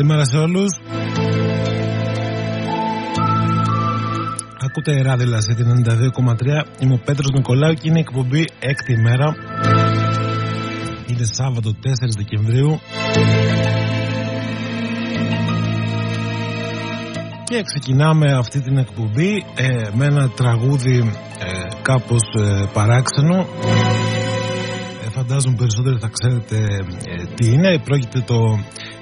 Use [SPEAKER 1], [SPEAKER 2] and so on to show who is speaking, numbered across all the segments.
[SPEAKER 1] Καλημέρα σε όλους. Ακούτε η Ράδιλα σε την 92,3 Είμαι ο Πέτρος Νικολάου και είναι η εκπομπή έκτη ημέρα Είναι Σάββατο 4 Δεκεμβρίου. Και ξεκινάμε αυτή την εκπομπή ε, με ένα τραγούδι ε, κάπως ε, παράξενο. Ε, Φαντάζομαι περισσότεροι θα ξέρετε ε, τι είναι. Πρόκειται το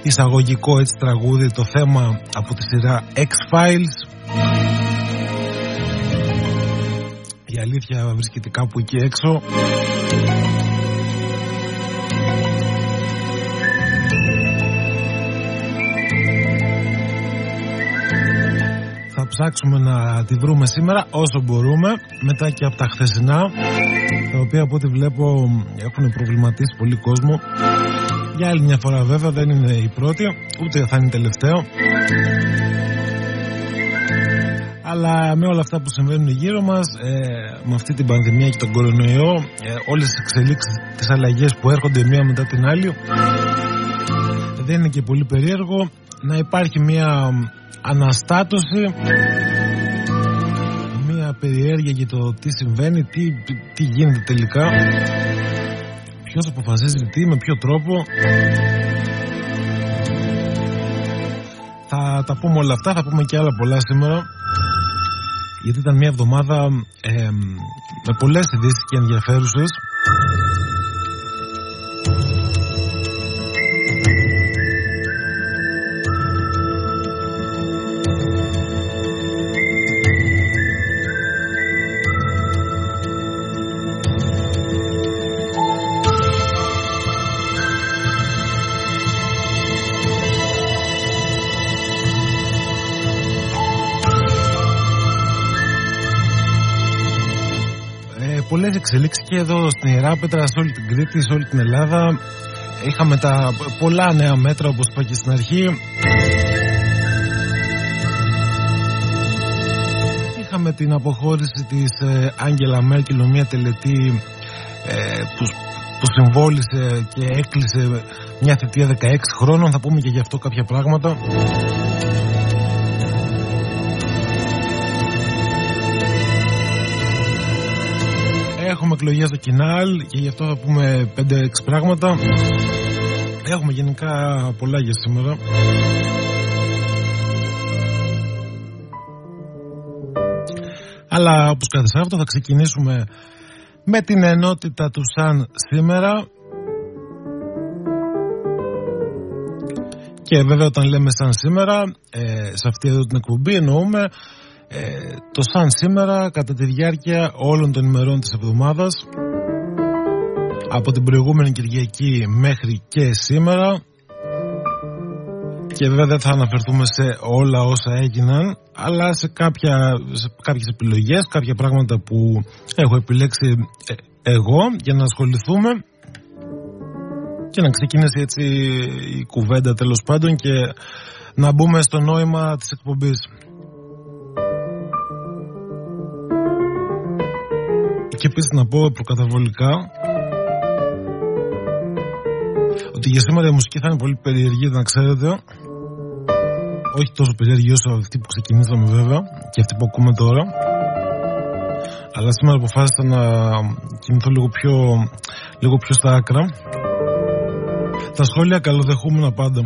[SPEAKER 1] εισαγωγικό έτσι τραγούδι το θέμα από τη σειρά X-Files. Η αλήθεια βρίσκεται κάπου εκεί έξω. Θα ψάξουμε να τη βρούμε σήμερα όσο μπορούμε μετά και από τα χθεσινά τα οποία από ό,τι βλέπω έχουν προβληματίσει πολύ κόσμο για άλλη μια φορά βέβαια δεν είναι η πρώτη ούτε θα είναι η τελευταίο αλλά με όλα αυτά που συμβαίνουν γύρω μας ε, με αυτή την πανδημία και τον κορονοϊό ε, όλες τις εξελίξεις τις αλλαγές που έρχονται μία μετά την άλλη δεν είναι και πολύ περίεργο να υπάρχει μία αναστάτωση μία περιέργεια για το τι συμβαίνει τι, τι γίνεται τελικά ποιος αποφασίζει τι, με ποιο τρόπο. Θα τα πούμε όλα αυτά, θα πούμε και άλλα πολλά σήμερα. Γιατί ήταν μια εβδομάδα ε, με πολλές ειδήσεις και ενδιαφέρουσες πολλές εξελίξεις και εδώ στην Ιεράπετρα, σε όλη την Κρήτη, σε όλη την Ελλάδα. Είχαμε τα πολλά νέα μέτρα όπως είπα και στην αρχή. Είχαμε την αποχώρηση της ε, Άγγελα Μέρκελ μια τελετή ε, που, που συμβόλησε και έκλεισε μια θητεία 16 χρόνων. Θα πούμε και γι' αυτό κάποια πράγματα. Έχουμε εκλογέ στο Κινάλ και γι' αυτό θα πούμε 5-6 πράγματα. Έχουμε γενικά πολλά για σήμερα. Αλλά όπως κάθε Σάββατο θα ξεκινήσουμε με την ενότητα του σαν σήμερα και βέβαια όταν λέμε σαν σήμερα ε, σε αυτή εδώ την εκπομπή εννοούμε ε, το σαν σήμερα κατά τη διάρκεια όλων των ημερών της εβδομάδας από την προηγούμενη Κυριακή μέχρι και σήμερα και βέβαια δεν θα αναφερθούμε σε όλα όσα έγιναν αλλά σε, κάποια, σε κάποιες επιλογές κάποια πράγματα που έχω επιλέξει ε, εγώ για να ασχοληθούμε και να ξεκινήσει έτσι η κουβέντα τέλος πάντων και να μπούμε στο νόημα της εκπομπής. Και επίσης να πω προκαταβολικά ότι για σήμερα η μουσική θα είναι πολύ περίεργη, να ξέρετε. Όχι τόσο περίεργη όσο αυτή που ξεκινήσαμε βέβαια και αυτή που ακούμε τώρα. Αλλά σήμερα αποφάσισα να κινηθώ λίγο πιο, λίγο πιο στα άκρα. Τα σχόλια καλοδεχούμενα πάντα.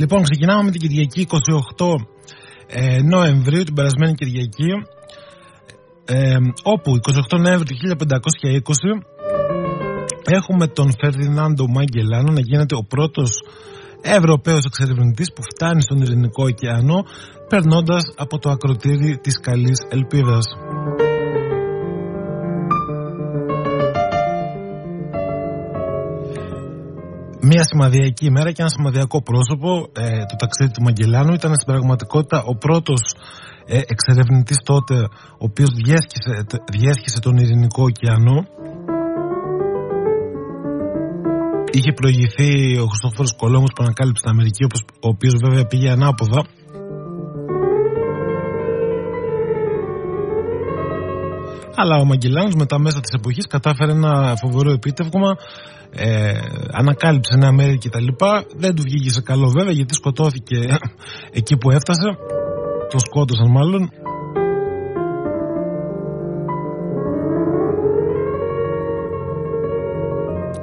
[SPEAKER 1] Λοιπόν, ξεκινάμε με την Κυριακή 28 ε, Νοεμβρίου, την περασμένη Κυριακή, ε, όπου 28 Νοεμβρίου του 1520 έχουμε τον Φερδινάντο Μαγκελάνο να γίνεται ο πρώτος Ευρωπαίος εξερευνητής που φτάνει στον Ειρηνικό ωκεανό περνώντας από το ακροτήρι της Καλής Ελπίδας. Μια σημαδιακή ημέρα και ένα σημαδιακό πρόσωπο ε, το ταξίδι του Μαγκελάνου ήταν στην πραγματικότητα ο πρώτος ε, εξερευνητής τότε ο οποίος διέσχισε, διέσχισε τον Ειρηνικό ωκεανό. Είχε προηγηθεί ο Χριστόφορος Κολόμος που ανακάλυψε την Αμερική ο οποίος βέβαια πήγε ανάποδα Αλλά ο Μαγκελάνος μετά μέσα της εποχής κατάφερε ένα φοβερό επίτευγμα ε, ανακάλυψε Νέα Αμέρικη κτλ. Δεν του βγήκε σε καλό βέβαια γιατί σκοτώθηκε εκεί που έφτασε. Το σκότωσαν μάλλον.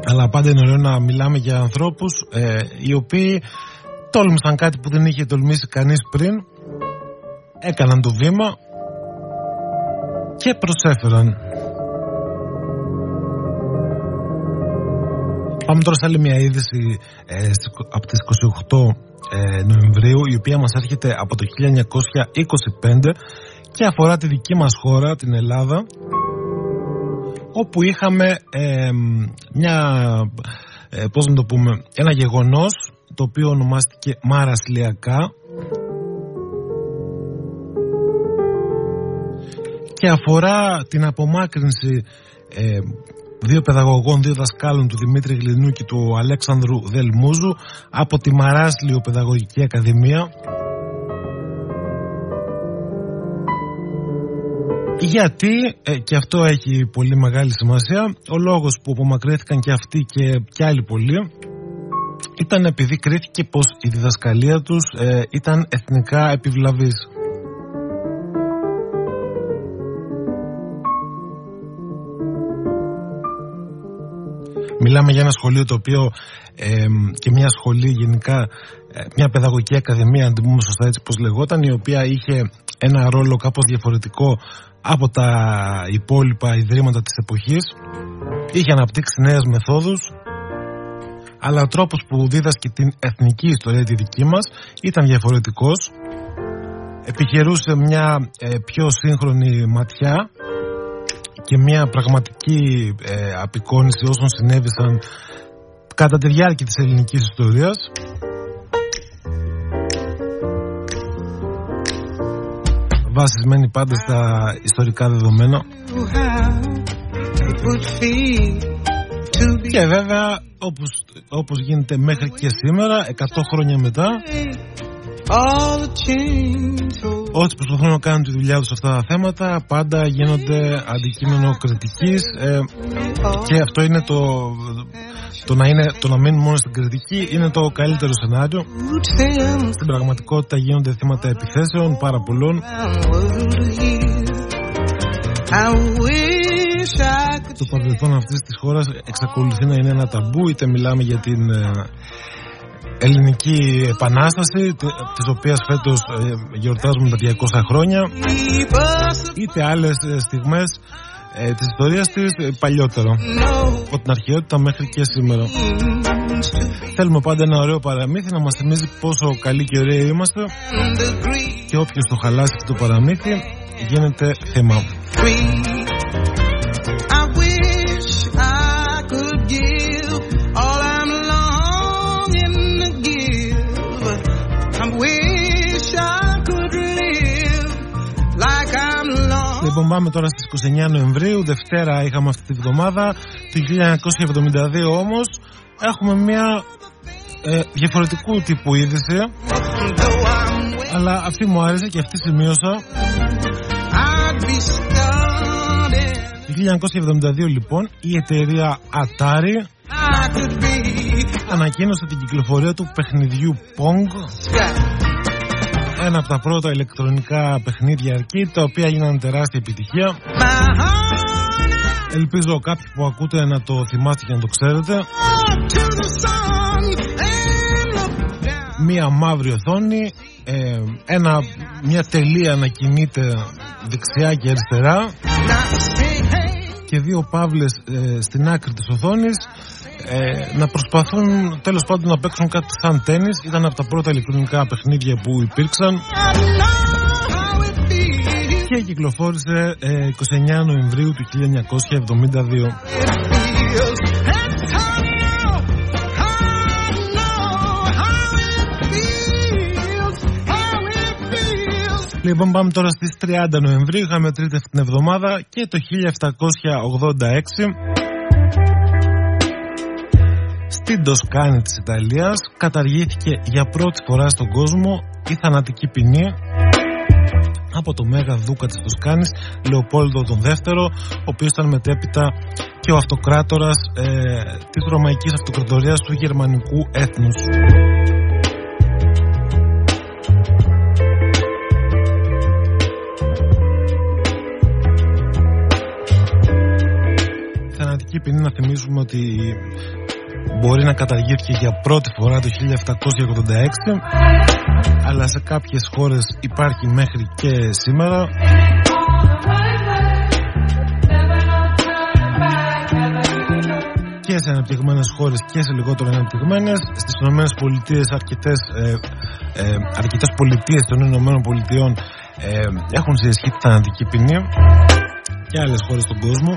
[SPEAKER 1] Αλλά πάντα είναι ωραίο να μιλάμε για ανθρώπους ε, οι οποίοι τόλμησαν κάτι που δεν είχε τολμήσει κανείς πριν έκαναν το βήμα και προσέφεραν Πάμε τώρα σε άλλη μια είδηση ε, από τις 28 ε, Νοεμβρίου η οποία μας έρχεται από το 1925 και αφορά τη δική μας χώρα, την Ελλάδα όπου είχαμε ε, μια, ε, πώς να το πούμε, ένα γεγονός το οποίο ονομάστηκε Μαρασλιακά και αφορά την απομάκρυνση ε, δύο παιδαγωγών, δύο δασκάλων του Δημήτρη Γλινού και του Αλέξανδρου Δελμούζου από τη Μαράσλιο Παιδαγωγική Ακαδημία Γιατί, ε, και αυτό έχει πολύ μεγάλη σημασία, ο λόγος που απομακρύνθηκαν και αυτοί και, και άλλοι πολλοί ήταν επειδή κρίθηκε πως η διδασκαλία τους ε, ήταν εθνικά επιβλαβής. Μιλάμε για ένα σχολείο το οποίο ε, και μια σχολή γενικά, ε, μια παιδαγωγική ακαδημία, αν την πούμε σωστά έτσι πως λεγόταν, η οποία είχε ένα ρόλο κάπως διαφορετικό από τα υπόλοιπα ιδρύματα της εποχής. Είχε αναπτύξει νέες μεθόδους, αλλά ο τρόπος που δίδασκε την εθνική ιστορία τη δική μας ήταν διαφορετικός. Επιχειρούσε μια ε, πιο σύγχρονη ματιά και μια πραγματική ε, απεικόνηση όσων συνέβησαν κατά τη διάρκεια της ελληνικής ιστορίας. Βασισμένη πάντα στα ιστορικά δεδομένα. Και βέβαια όπως, όπως γίνεται μέχρι και σήμερα 100 χρόνια μετά Όσοι προσπαθούν να κάνουν τη δουλειά τους σε αυτά τα θέματα πάντα γίνονται αντικείμενο κριτικής ε, και αυτό είναι το, το να, είναι, το να μείνουν μόνο στην κριτική είναι το καλύτερο σενάριο. Στην πραγματικότητα γίνονται θύματα επιθέσεων πάρα πολλών. Το παρελθόν αυτής της χώρας εξακολουθεί να είναι ένα ταμπού, είτε μιλάμε για την ε, ελληνική επανάσταση της οποίας φέτος ε, γιορτάζουμε τα 200 χρόνια. Είτε άλλες ε, στιγμές ε, της ιστορίας της ε, παλιότερο. Από την αρχαιότητα μέχρι και σήμερα. Θέλουμε πάντα ένα ωραίο παραμύθι να μας θυμίζει πόσο καλοί και ωραίοι είμαστε. Και όποιος το χαλάσει το παραμύθι γίνεται θέμα Λοιπόν πάμε τώρα στις 29 Νοεμβρίου Δευτέρα είχαμε αυτή τη βδομάδα Το 1972 όμως Έχουμε μια ε, διαφορετικού τύπου είδηση. Αλλά αυτή μου άρεσε και αυτή σημείωσα. Το 1972 λοιπόν η εταιρεία Atari ανακοίνωσε την κυκλοφορία του παιχνιδιού Pong ένα από τα πρώτα ηλεκτρονικά παιχνίδια αρκεί τα οποία έγιναν τεράστια επιτυχία. Ελπίζω κάποιοι που ακούτε να το θυμάστε και να το ξέρετε. Μία μαύρη οθόνη ε, ένα, Μια τελεία να κινείται δεξιά και αριστερά Και δύο παύλες ε, στην άκρη της οθόνης ε, να προσπαθούν τέλος πάντων να παίξουν κάτι σαν τέννις ήταν από τα πρώτα ηλεκτρονικά παιχνίδια που υπήρξαν. Και κυκλοφόρησε 29 ε, Νοεμβρίου του 1972 Λοιπόν πάμε τώρα στις 30 Νοεμβρίου Είχαμε τρίτη αυτή την εβδομάδα Και το 1786 στην Τοσκάνη της Ιταλίας καταργήθηκε για πρώτη φορά στον κόσμο η θανατική ποινή από το Μέγα Δούκα της Τοσκάνης Λεοπόλδο τον δεύτερο ο οποίος ήταν μετέπειτα και ο αυτοκράτορας ε, της Ρωμαϊκής Αυτοκρατορίας του Γερμανικού έθνους. Θανατική ποινή να θυμίσουμε ότι μπορεί να καταργήθηκε για πρώτη φορά το 1786 αλλά σε κάποιες χώρες υπάρχει μέχρι και σήμερα και σε αναπτυγμένες χώρες και σε λιγότερο αναπτυγμένες. Στις Ηνωμένες Πολιτείες, αρκετές ε, ε, αρκετές πολιτείες των Ηνωμένων Πολιτειών ε, έχουν σε ισχύ τη θανατική ποινή και άλλες χώρες στον κόσμο.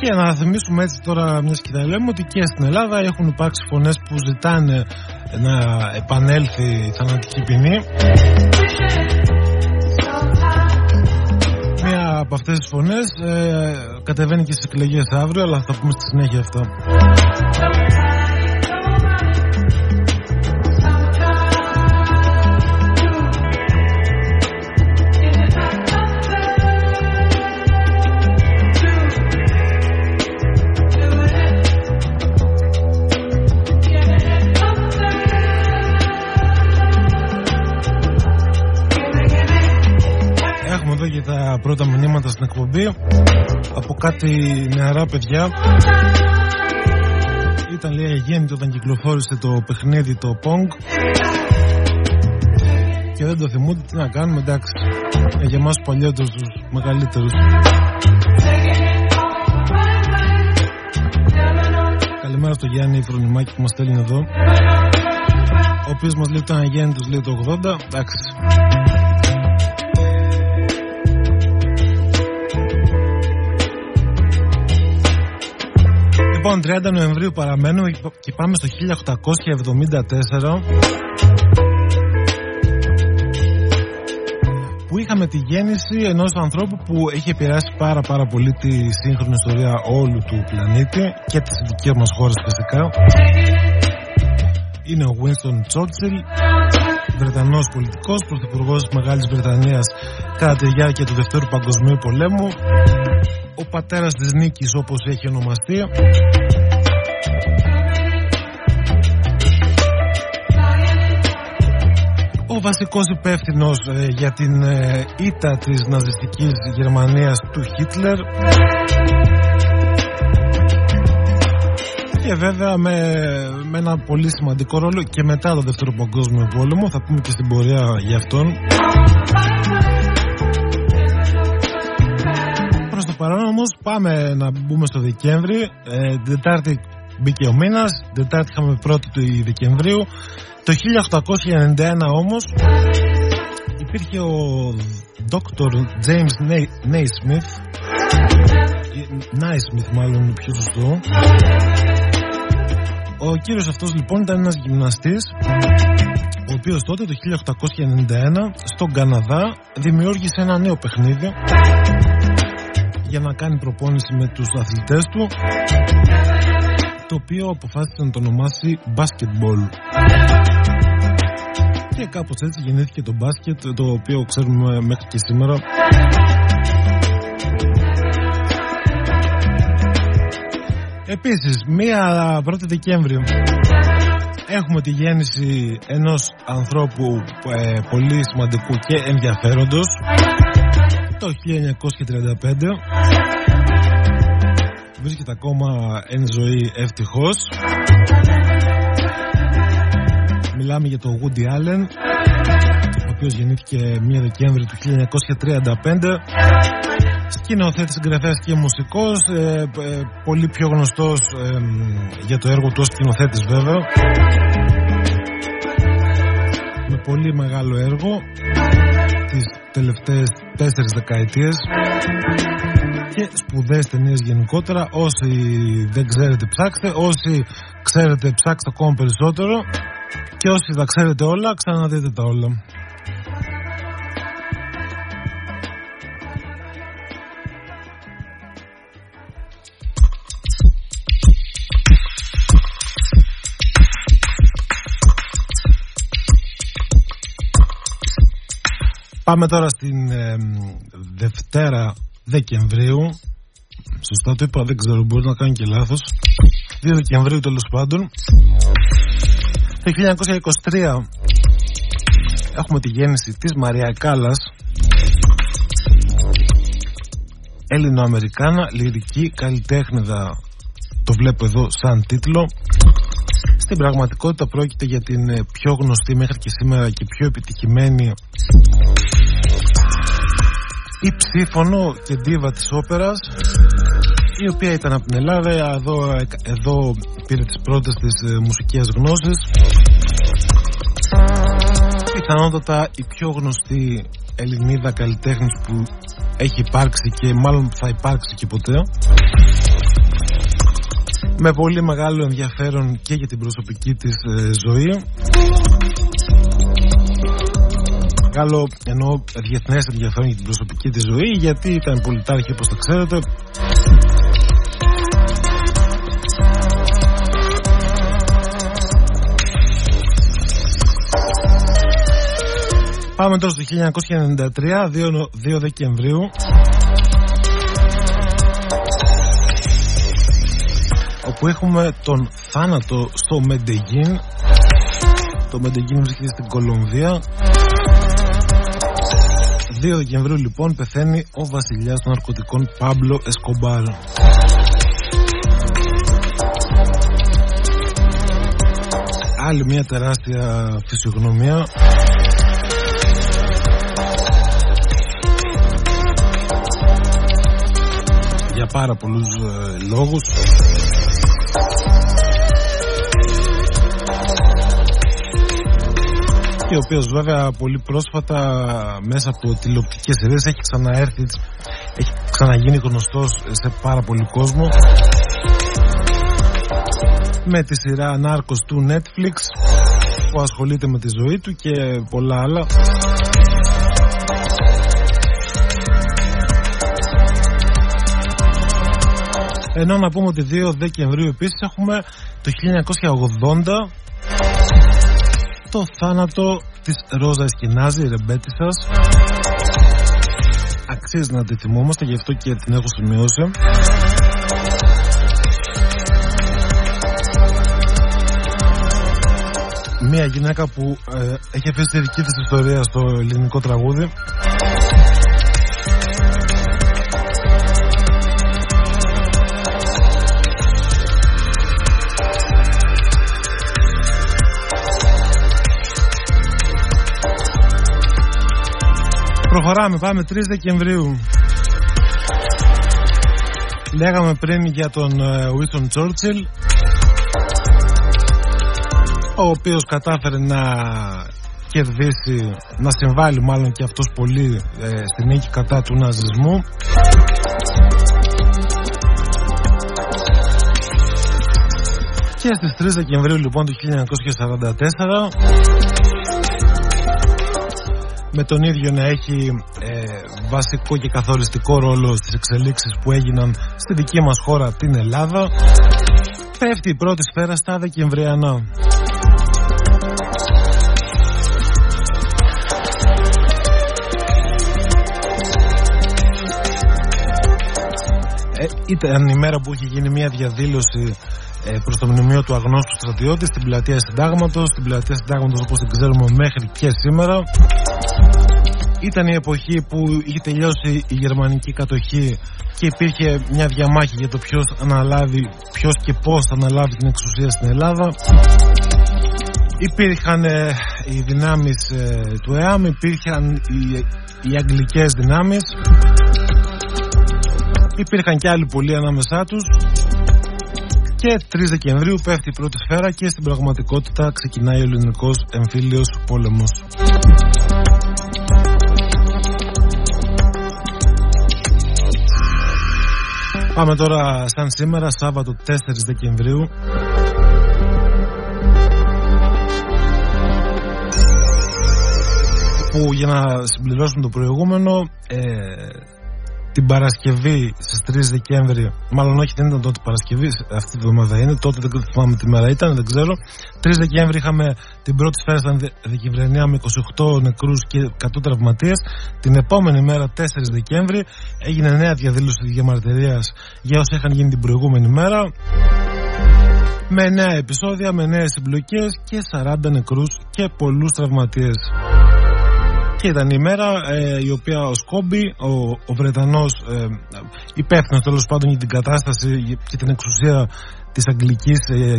[SPEAKER 1] Και να θυμίσουμε έτσι τώρα, μιας και τα λέμε, ότι και στην Ελλάδα έχουν υπάρξει φωνές που ζητάνε να επανέλθει η θανατική ποινή. Μία από αυτές τις φωνές ε, κατεβαίνει και στις εκλογές αύριο, αλλά θα πούμε στη συνέχεια αυτά. Πρώτα μηνύματα στην εκπομπή. Από κάτι νεαρά παιδιά. Ήταν λέει αγέννητο όταν κυκλοφόρησε το παιχνίδι το Pong. Και δεν το θυμούνται. Τι να κάνουμε εντάξει. Ε, για εμάς παλιότερους τους μεγαλύτερους. Καλημέρα στο Γιάννη Φρονιμάκη που μας στέλνει εδώ. Ο οποίος μας λέει ήταν αγέννητος λέει το 80 εντάξει Λοιπόν, 30 Νοεμβρίου παραμένουμε και πάμε στο 1874 που είχαμε τη γέννηση ενός ανθρώπου που έχει επηρεάσει πάρα πάρα πολύ τη σύγχρονη ιστορία όλου του πλανήτη και της δικής μας χώρας φυσικά. Είναι ο Winston Churchill Βρετανός πολιτικός, πρωθυπουργός της Μεγάλης Βρετανίας κατά τη διάρκεια του Δευτέρου Παγκοσμίου Πολέμου. Ο πατέρας της νίκης όπως έχει ονομαστεί. Ο βασικός υπεύθυνος ε, για την ε, ήττα της ναζιστικής Γερμανίας του Χίτλερ και βέβαια με, με ένα πολύ σημαντικό ρόλο και μετά το δεύτερο παγκόσμιο πόλεμο θα πούμε και στην πορεία για αυτόν παρόν όμως πάμε να μπούμε στο Δεκέμβρη. Ε, την Τετάρτη μπήκε ο μήνας, την Τετάρτη είχαμε πρώτη του Δεκεμβρίου. Το 1891 όμως υπήρχε ο Dr. James Naismith. Naismith μάλλον πιο σωστό. Ο κύριος αυτός λοιπόν ήταν ένας γυμναστής ο οποίος τότε το 1891 στον Καναδά δημιούργησε ένα νέο παιχνίδι για να κάνει προπόνηση με τους αθλητές του το οποίο αποφάσισε να το ονομάσει basketball και κάπως έτσι γεννήθηκε το μπάσκετ το οποίο ξέρουμε μέχρι και σήμερα Επίσης, μία 1η Δεκέμβριο έχουμε τη γέννηση ενός ανθρώπου ε, πολύ σημαντικού και ενδιαφέροντος. Το 1935 βρίσκεται ακόμα εν ζωή ευτυχώς. Μιλάμε για τον Woody Allen ο οποίος γεννήθηκε 1 Δεκέμβρη του 1935 σκηνοθέτης, συγγραφέας και μουσικός ε, ε, πολύ πιο γνωστός ε, για το έργο του ως σκηνοθέτης βέβαια. Με πολύ μεγάλο έργο τις τελευταίες τέσσερις δεκαετίες και σπουδαίες ταινίες γενικότερα. Όσοι δεν ξέρετε ψάξτε. Όσοι ξέρετε ψάξτε ακόμα περισσότερο. Και όσοι τα ξέρετε όλα ξαναδείτε τα όλα Πάμε τώρα στην ε, Δευτέρα Δεκεμβρίου. Σωστά το είπα, δεν ξέρω, μπορεί να κάνω και λάθος. 2 Δεκεμβρίου τέλος πάντων. Το 1923 έχουμε τη γέννηση της Μαρία Κάλλας Έλληνο-Αμερικάνα, λυρική καλλιτέχνηδα το βλέπω εδώ σαν τίτλο στην πραγματικότητα πρόκειται για την ε, πιο γνωστή μέχρι και σήμερα και πιο επιτυχημένη η ψήφωνο και ντίβα της όπερας η οποία ήταν από την Ελλάδα εδώ, εδώ πήρε τις πρώτες της ε, μουσικές γνώσεις. Πιθανότατα η πιο γνωστή Ελληνίδα καλλιτέχνης που έχει υπάρξει και μάλλον θα υπάρξει και ποτέ. Με πολύ μεγάλο ενδιαφέρον και για την προσωπική της ε, ζωή μεγάλο ενώ διεθνές ενδιαφέρον για την προσωπική της ζωή γιατί ήταν πολιτάρχη όπως το ξέρετε Πάμε τώρα στο 1993, 2, 2 Δεκεμβρίου. όπου έχουμε τον θάνατο στο Μεντεγίν. Το Μεντεγίν βρίσκεται στην Κολομβία. 2 Δεκεμβρίου λοιπόν πεθαίνει ο βασιλιάς των ναρκωτικών Πάμπλο Εσκομπάρ. Άλλη μια τεράστια φυσιογνωμία για πάρα πολλούς ε, λόγους και ο οποίος βέβαια πολύ πρόσφατα μέσα από τηλεοπτικές σειρές έχει ξαναέρθει έχει ξαναγίνει γνωστός σε πάρα πολύ κόσμο. Με τη σειρά Νάρκος του Netflix που ασχολείται με τη ζωή του και πολλά άλλα. Ενώ να πούμε ότι 2 Δεκεμβρίου επίσης έχουμε το 1980 το θάνατο της Ρόζα Εσκινάζη, η ρεμπέτη σας. Αξίζει να τη θυμόμαστε, γι' αυτό και την έχω σημειώσει. Μια γυναίκα που ε, έχει αφήσει τη δική της ιστορία στο ελληνικό τραγούδι Προχωράμε, πάμε 3 Δεκεμβρίου. Λέγαμε πριν για τον ε, Winston Churchill ο οποίος κατάφερε να κερδίσει, να συμβάλλει μάλλον και αυτός πολύ ε, στη νίκη κατά του ναζισμού και στις 3 Δεκεμβρίου λοιπόν του 1944 με τον ίδιο να έχει ε, βασικό και καθοριστικό ρόλο στις εξελίξεις που έγιναν στη δική μας χώρα την Ελλάδα πέφτει η πρώτη σφαίρα στα Δεκεμβριανά ε, ήταν η μέρα που είχε γίνει μια διαδήλωση ε, προς το μνημείο του αγνώστου στρατιώτη στην πλατεία Συντάγματος. Στην πλατεία Συντάγματος, όπως την ξέρουμε μέχρι και σήμερα. Ήταν η εποχή που είχε τελειώσει η γερμανική κατοχή και υπήρχε μια διαμάχη για το ποιος αναλάβει, ποιος και πώς θα αναλάβει την εξουσία στην Ελλάδα. Υπήρχαν ε, οι δυνάμεις ε, του ΕΑΜ, υπήρχαν οι, οι αγγλικές δυνάμεις, υπήρχαν και άλλοι πολλοί ανάμεσά τους και 3 Δεκεμβρίου πέφτει η πρώτη σφαίρα και στην πραγματικότητα ξεκινάει ο ελληνικός εμφύλιος πόλεμος. Πάμε τώρα σαν σήμερα, Σάββατο 4 Δεκεμβρίου. Που για να συμπληρώσουμε το προηγούμενο, ε, την Παρασκευή στις 3 Δεκέμβρη, μάλλον όχι δεν ήταν τότε Παρασκευή, αυτή τη βδομάδα είναι, τότε δεν θυμάμαι τι μέρα ήταν, δεν ξέρω. 3 Δεκέμβρη είχαμε την πρώτη σφαίρα στα Δεκεμβριανία με 28 νεκρούς και 100 τραυματίες. Την επόμενη μέρα, 4 Δεκέμβρη, έγινε νέα διαδήλωση διαμαρτυρίας για όσα είχαν γίνει την προηγούμενη μέρα. Με νέα επεισόδια, με νέες συμπλοκές και 40 νεκρούς και πολλούς τραυματίες. Και ήταν η μέρα ε, η οποία ο Σκόμπι, ο, ο Βρετανός ε, υπεύθυνος τέλος πάντων για την κατάσταση και την εξουσία της Αγγλικής ε,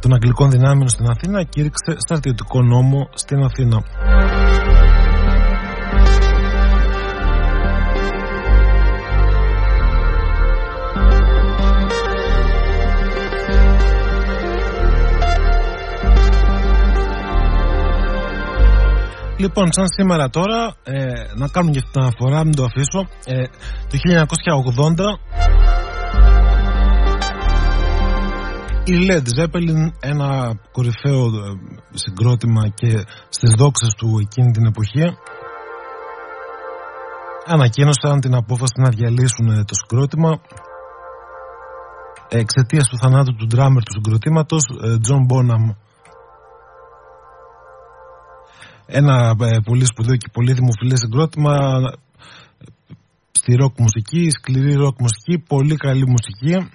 [SPEAKER 1] των Αγγλικών δυνάμεων στην Αθήνα κήρυξε στρατιωτικό νόμο στην Αθήνα. Λοιπόν, σαν σήμερα τώρα, ε, να κάνουμε και αυτή την αναφορά, μην το αφήσω. Ε, το 1980 η Led Zeppelin, ένα κορυφαίο ε, συγκρότημα και στις δόξες του εκείνη την εποχή, ανακοίνωσαν την απόφαση να διαλύσουν το συγκρότημα εξαιτίας του θανάτου του ντράμερ του συγκροτήματος, John Bonham ένα ε, πολύ σπουδαίο και πολύ δημοφιλές συγκρότημα στη ροκ μουσική, σκληρή ροκ μουσική, πολύ καλή μουσική.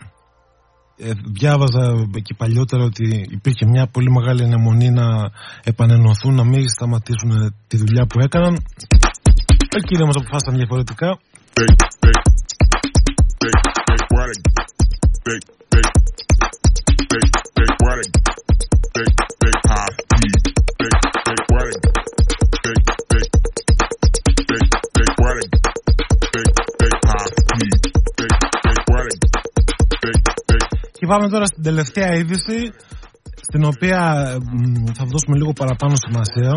[SPEAKER 1] Ε, διάβαζα και παλιότερα ότι υπήρχε μια πολύ μεγάλη ανεμονή να επανενωθούν, να μην σταματήσουν τη δουλειά που έκαναν. Εκεί όμως αποφάσισαν διαφορετικά. Πάμε τώρα στην τελευταία είδηση στην οποία θα δώσουμε λίγο παραπάνω σημασία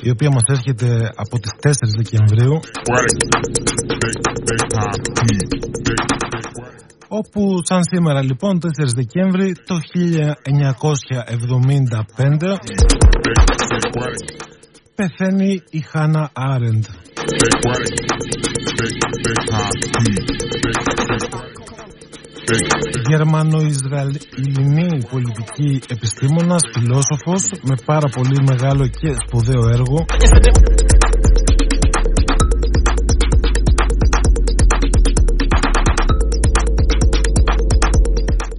[SPEAKER 1] η οποία μας έρχεται από τις 4 Δεκεμβρίου. Όπου σαν σήμερα λοιπόν 4 Δεκέμβρη το 1975 πεθαίνει η Χάνα Άρεντ Γερμανο-Ισραηλινή πολιτική επιστήμονας, φιλόσοφος με πάρα πολύ μεγάλο και σπουδαίο έργο.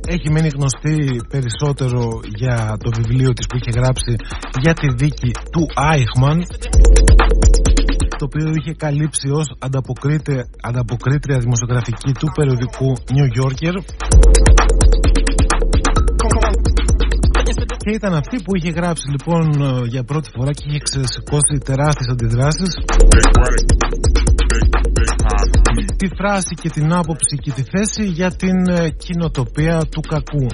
[SPEAKER 1] Έχει μείνει γνωστή περισσότερο για το βιβλίο της που είχε γράψει για τη δίκη του Άιχμαν το οποίο είχε καλύψει ως ανταποκρίτρια δημοσιογραφική του περιοδικού New Yorker. Και ήταν αυτή που είχε γράψει λοιπόν για πρώτη φορά και είχε ξεσηκώσει τεράστιες αντιδράσεις. Τη φράση και την άποψη και τη θέση για την ε, κοινοτοπία του κακού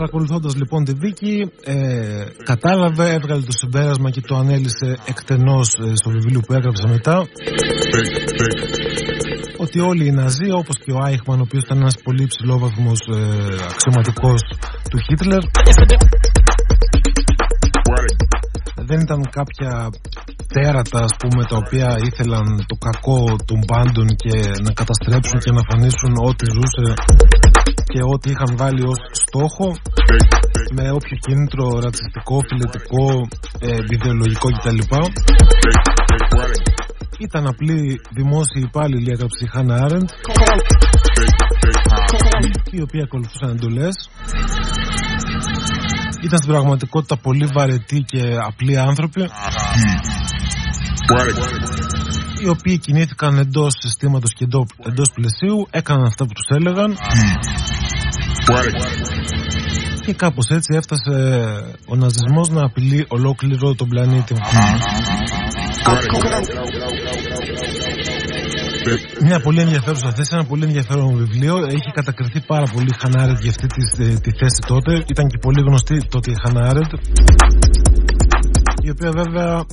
[SPEAKER 1] Παρακολουθώντας λοιπόν τη δίκη ε, κατάλαβε, έβγαλε το συμπέρασμα και το ανέλησε εκτενώς ε, στο βιβλίο που έγραψε μετά. Ότι όλοι οι Ναζί όπως και ο Άιχμαν ο οποίος ήταν ένας πολύ ψηλόβαθμος ε, αξιωματικός του Χίτλερ δεν ήταν κάποια τέρατα ας πούμε τα οποία ήθελαν το κακό των πάντων και να καταστρέψουν και να φανίσουν ό,τι ζούσε και ό,τι είχαν βάλει ως στόχο με όποιο κίνητρο ρατσιστικό, φιλετικό, ε, ιδεολογικό κτλ. Ήταν απλή δημόσιοι υπάλληλοι έγραψε η Χάνα Άρεντ οι οποίοι ακολουθούσαν εντολές ήταν στην πραγματικότητα πολύ βαρετοί και απλοί άνθρωποι οι οποίοι κινήθηκαν εντός συστήματος και εντός πλαισίου έκαναν αυτά που τους έλεγαν και κάπως έτσι έφτασε ο ναζισμός να απειλεί ολόκληρο τον πλανήτη μια πολύ ενδιαφέρουσα θέση, ένα πολύ ενδιαφέρον βιβλίο. Έχει κατακριθεί πάρα πολύ η Χανάρετ για αυτή τη, ε, τη, θέση τότε. Ήταν και πολύ γνωστή τότε η Χανάρετ. Η οποία βέβαια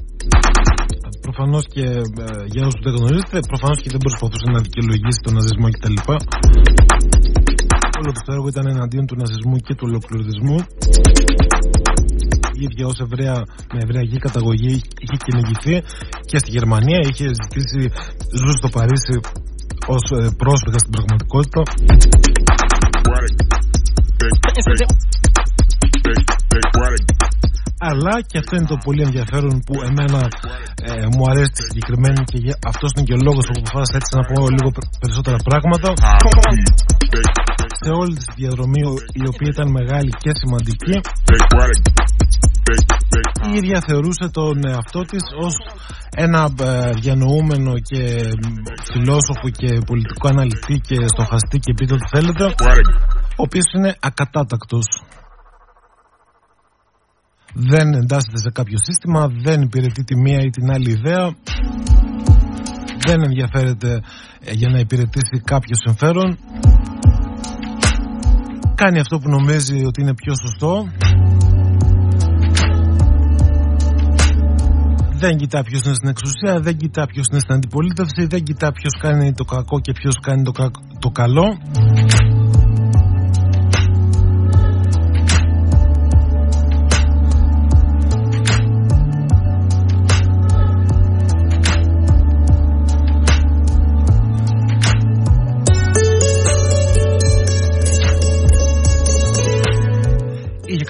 [SPEAKER 1] προφανώς και ε, για όσους δεν γνωρίζετε, προφανώς και δεν προσπαθούσε να δικαιολογήσει τον ναζισμό κτλ. Όλο το έργο ήταν εναντίον του ναζισμού και του ολοκληρωτισμού. η ίδια ως Εβραία με εβραϊκή καταγωγή είχε κυνηγηθεί και στη Γερμανία, είχε ζητήσει, ζούσε στο Παρίσι ως ε, πρόσφυγα στην πραγματικότητα. Αλλά και αυτό είναι το πολύ ενδιαφέρον που εμένα ε, μου αρέσει τη συγκεκριμένη και αυτός είναι και ο λόγος που αποφάσισα έτσι να πω λίγο περισσότερα πράγματα. Σε όλη τη διαδρομή, η οποία ήταν μεγάλη και σημαντική, η ίδια θεωρούσε τον εαυτό της ως ένα ε, διανοούμενο και φιλόσοφο και πολιτικό αναλυτή και στοχαστή και πείτε ό,τι θέλετε ο οποίος είναι ακατάτακτος δεν εντάσσεται σε κάποιο σύστημα δεν υπηρετεί τη μία ή την άλλη ιδέα. Δεν ενδιαφέρεται ε, για να υπηρετήσει κάποιο συμφέρον. Κάνει αυτό που νομίζει ότι είναι πιο σωστό. Δεν κοιτά ποιος είναι στην εξουσία, δεν κοιτά ποιος είναι στην αντιπολίτευση, δεν κοιτά ποιος κάνει το κακό και ποιος κάνει το, το καλό.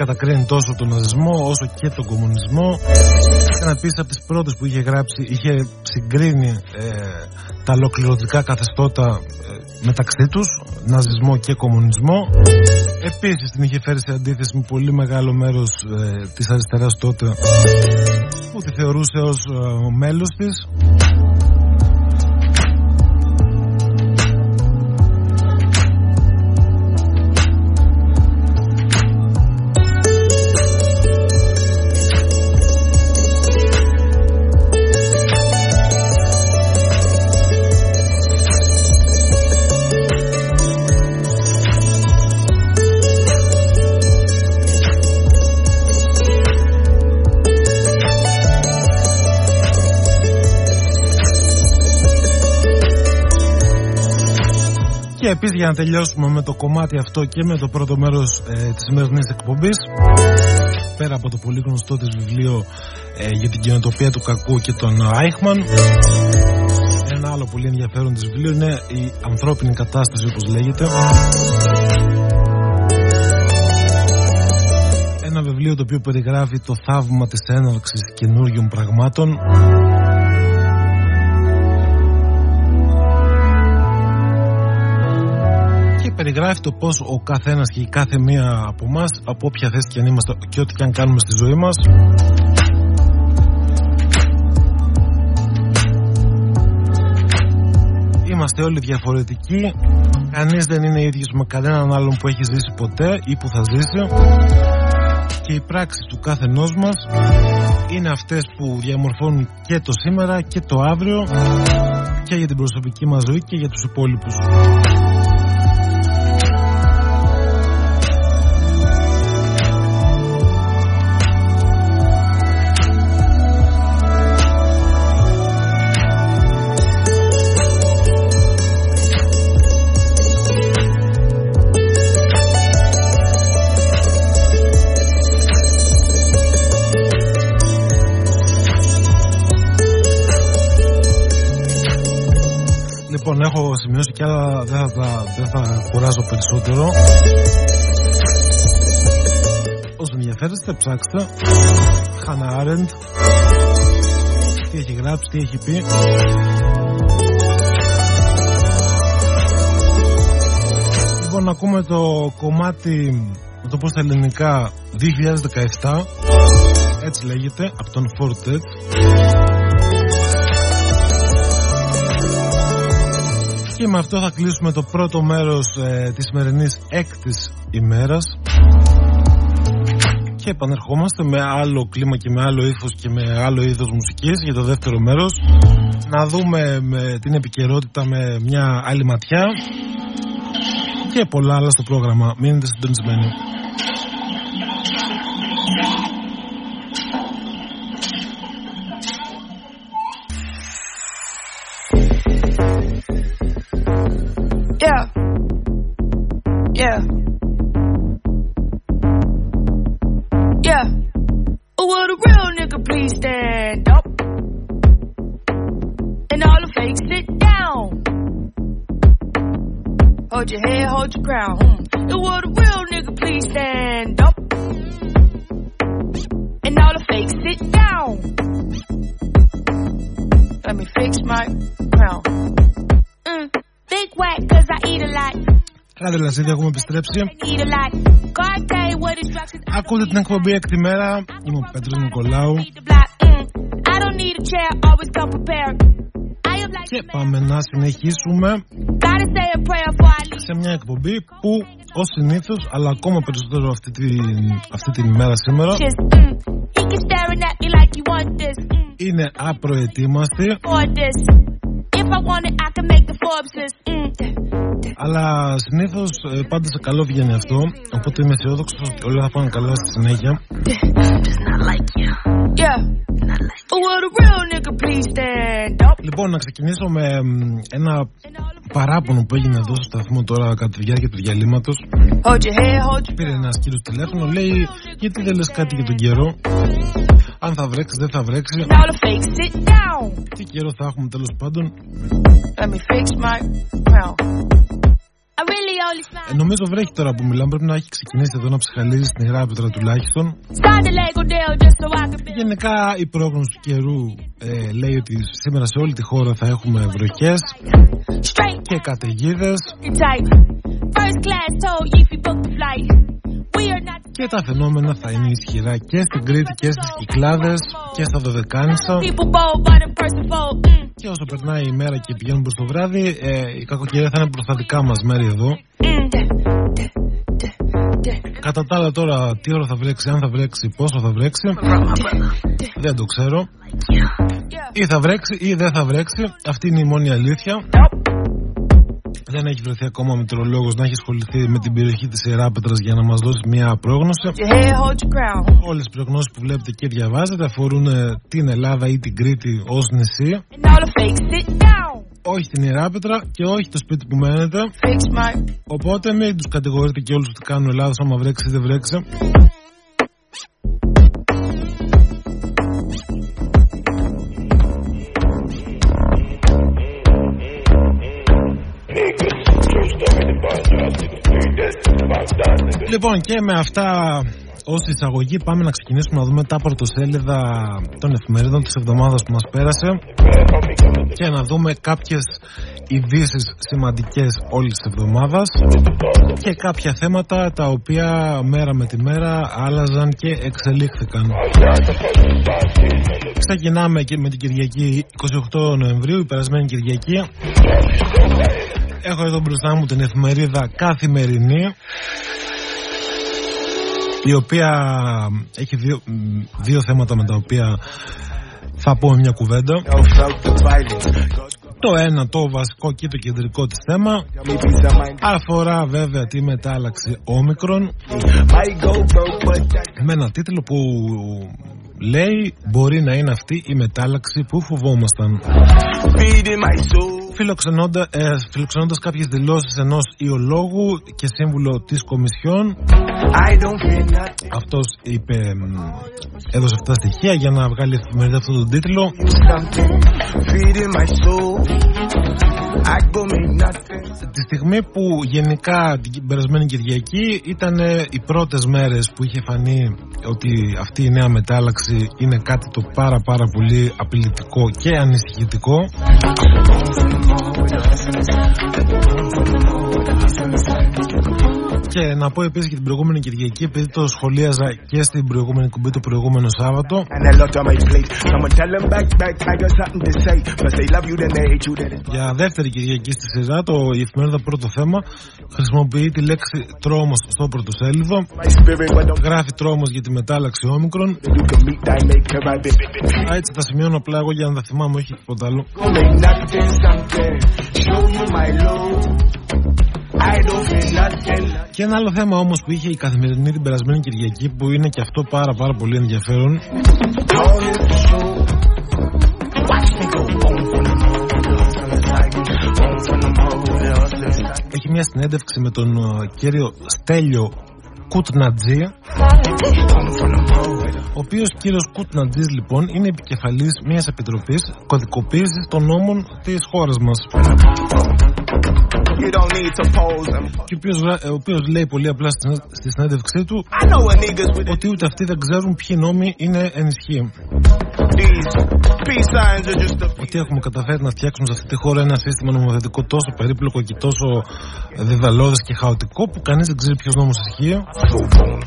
[SPEAKER 1] Κατακρίνει τόσο τον ναζισμό όσο και τον κομμουνισμό. Ήταν επίση από τις πρώτες που είχε γράψει, είχε συγκρίνει ε, τα ολοκληρωτικά καθεστώτα ε, μεταξύ τους, ναζισμό και κομμουνισμό. Επίσης την είχε φέρει σε αντίθεση με πολύ μεγάλο μέρος ε, της αριστεράς τότε που τη θεωρούσε ως ε, μέλος της. Επίσης για να τελειώσουμε με το κομμάτι αυτό και με το πρώτο μέρος ε, της σημερινής εκπομπής, πέρα από το πολύ γνωστό της βιβλίο ε, για την κοινοτοπία του κακού και τον Άιχμαν, ένα άλλο πολύ ενδιαφέρον της βιβλίο είναι η ανθρώπινη κατάσταση όπως λέγεται. Ένα βιβλίο το οποίο περιγράφει το θαύμα της έναρξης καινούριων πραγμάτων περιγράφει το πώς ο καθένας και η κάθε μία από εμά, από όποια θέση και αν είμαστε και ό,τι και αν κάνουμε στη ζωή μας, είμαστε όλοι διαφορετικοί. Κανείς δεν είναι ίδιος με κανέναν άλλον που έχει ζήσει ποτέ ή που θα ζήσει. Και οι πράξεις του κάθε μας είναι αυτές που διαμορφώνουν και το σήμερα και το αύριο και για την προσωπική μας ζωή και για τους υπόλοιπους. Λοιπόν, έχω σημειώσει και άλλα, δεν θα, δεν θα κουράζω περισσότερο. Όσο ενδιαφέρεστε, ψάξτε. Χάνα Άρεντ. Τι έχει γράψει, τι έχει πει. Λοιπόν, να ακούμε το κομμάτι, να το πω στα ελληνικά, 2017. Έτσι λέγεται, από τον Fortet. Και με αυτό θα κλείσουμε το πρώτο μέρος ε, της σημερινής έκτης ημέρας και επανερχόμαστε με άλλο κλίμα και με άλλο ύφος και με άλλο είδος μουσικής για το δεύτερο μέρος να δούμε με την επικαιρότητα με μια άλλη ματιά και πολλά άλλα στο πρόγραμμα. Μείνετε συντονισμένοι. Άντε Λασίδη, έχουμε επιστρέψει. Ακούτε την εκπομπή έκτη μέρα. Είμαι ο Πέτρος Νικολάου. Και πάμε να συνεχίσουμε σε μια εκπομπή που ως συνήθως, αλλά ακόμα περισσότερο αυτή την, αυτή την ημέρα σήμερα, είναι απροετοίμαστη. Αλλά συνήθως ε, πάντα σε καλό βγαίνει αυτό. Οπότε είμαι αισιόδοξος ότι όλα θα πάνε καλά στη συνέχεια. Λοιπόν, να ξεκινήσω με ένα παράπονο που έγινε εδώ στο σταθμό τώρα κατά τη διάρκεια του διαλύματος. Πήρε ένα κύριο τηλέφωνο, λέει γιατί δεν λες κάτι για τον καιρό; Αν θα βρέξεις, δεν θα βρέξεις. Τι καιρό θα έχουμε τέλος πάντων. Let me fix my crown. Ε, νομίζω βρέχει τώρα που μιλάμε. Πρέπει να έχει ξεκινήσει εδώ να ψυχαλίζει στην Ιράπετρα τουλάχιστον. Γενικά η πρόγνωση του καιρού ε, λέει ότι σήμερα σε όλη τη χώρα θα έχουμε βροχές και καταιγίδες. Και τα φαινόμενα θα είναι ισχυρά και στην Κρήτη και στις Κυκλάδες και στα Δωδεκάνησα Και όσο περνάει η μέρα και πηγαίνουμε προς το βράδυ ε, Η κακοκαιρία θα είναι προς τα δικά μας μέρη εδώ Κατά τα άλλα τώρα τι ώρα θα βρέξει, αν θα βρέξει, πόσο θα βρέξει Δεν το ξέρω Ή θα βρέξει ή δεν θα βρέξει Αυτή είναι η μόνη αλήθεια δεν έχει βρεθεί ακόμα μετρολόγος να έχει ασχοληθεί με την περιοχή της Ιεράπετρας για να μας δώσει μια πρόγνωση. Όλες οι προγνώσεις που βλέπετε και διαβάζετε αφορούν ε, την Ελλάδα ή την Κρήτη ως νησί. Όχι την Ιεράπετρα και όχι το σπίτι που μένετε. Οπότε μην τους κατηγορείτε και όλους ότι κάνουν Ελλάδα άμα βρέξει ή δεν βρέξει. Λοιπόν και με αυτά ως εισαγωγή πάμε να ξεκινήσουμε να δούμε τα πρωτοσέλιδα των εφημερίδων της εβδομάδας που μας πέρασε και να δούμε κάποιες ειδήσεις σημαντικές όλης της εβδομάδας και κάποια θέματα τα οποία μέρα με τη μέρα άλλαζαν και εξελίχθηκαν. Ξεκινάμε και με την Κυριακή 28 Νοεμβρίου, η περασμένη Κυριακή. Έχω εδώ μπροστά μου την εφημερίδα Καθημερινή η οποία έχει δύο, δύο θέματα με τα οποία θα πω μια κουβέντα. Το ένα, το βασικό και το κεντρικό της θέμα αφορά βέβαια τη μετάλλαξη όμικρον με ένα τίτλο που λέει μπορεί να είναι αυτή η μετάλλαξη που φοβόμασταν φιλοξενώντα, ε, φιλοξενώντας κάποιες δηλώσεις ενός ιολόγου και σύμβουλο της Κομισιόν. Αυτός είπε έδωσε αυτά τα στοιχεία για να βγάλει εφημερίδα αυτόν τον τίτλο. Τη στιγμή που γενικά την περασμένη Κυριακή ήταν οι πρώτες μέρες που είχε φανεί ότι αυτή η νέα μετάλλαξη είναι κάτι το πάρα πάρα πολύ απειλητικό και ανησυχητικό
[SPEAKER 2] more with a hustle inside. Got the room for more with hustle inside. Just
[SPEAKER 1] και να πω επίσης και την προηγούμενη Κυριακή, επειδή το σχολίαζα και στην προηγούμενη κουμπί το προηγούμενο Σάββατο. Για δεύτερη Κυριακή στη σειρά, το η εφημερίδα πρώτο θέμα χρησιμοποιεί τη λέξη τρόμος στο πρωτοσέλιδο. Γράφει τρόμος για τη μετάλλαξη όμικρον. Έτσι τα σημειώνω απλά εγώ για να τα θυμάμαι, όχι τίποτα άλλο. Και ένα άλλο θέμα όμως που είχε η καθημερινή την περασμένη Κυριακή που είναι και αυτό πάρα πάρα πολύ ενδιαφέρον. Έχει μια συνέντευξη με τον ε, κύριο Στέλιο Κουτνατζή ο οποίος κύριος Κουτνατζής λοιπόν είναι επικεφαλής μιας επιτροπής κωδικοποίησης των νόμων της χώρας μας. You don't need to pose and... Και ο οποίος λέει πολύ απλά στη συνέντευξή του ότι ούτε αυτοί δεν ξέρουν ποιοι νόμοι είναι ενισχύοι. Ότι έχουμε καταφέρει να φτιάξουμε σε αυτή τη χώρα ένα σύστημα νομοθετικό τόσο περίπλοκο και τόσο διδαλώδες και χαοτικό που κανείς δεν ξέρει ποιος νόμος ισχύει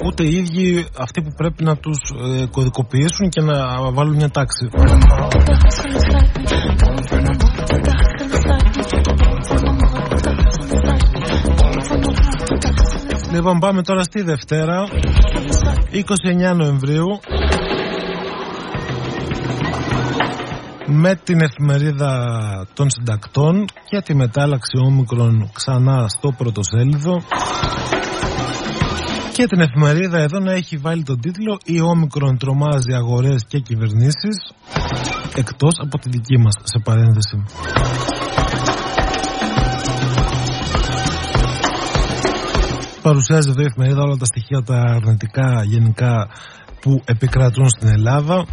[SPEAKER 1] ούτε οι ίδιοι αυτοί που πρέπει να τους ε, κωδικοποιήσουν και να βάλουν μια τάξη. Λοιπόν πάμε τώρα στη Δευτέρα 29 Νοεμβρίου. Με την εφημερίδα των συντακτών και τη μετάλλαξη όμικρον ξανά στο πρωτοσέλιδο και την εφημερίδα εδώ να έχει βάλει τον τίτλο «Η όμικρον τρομάζει αγορές και κυβερνήσεις» εκτός από τη δική μας σε παρένθεση. Παρουσιάζει εδώ η εφημερίδα όλα τα στοιχεία τα αρνητικά γενικά που επικρατούν στην Ελλάδα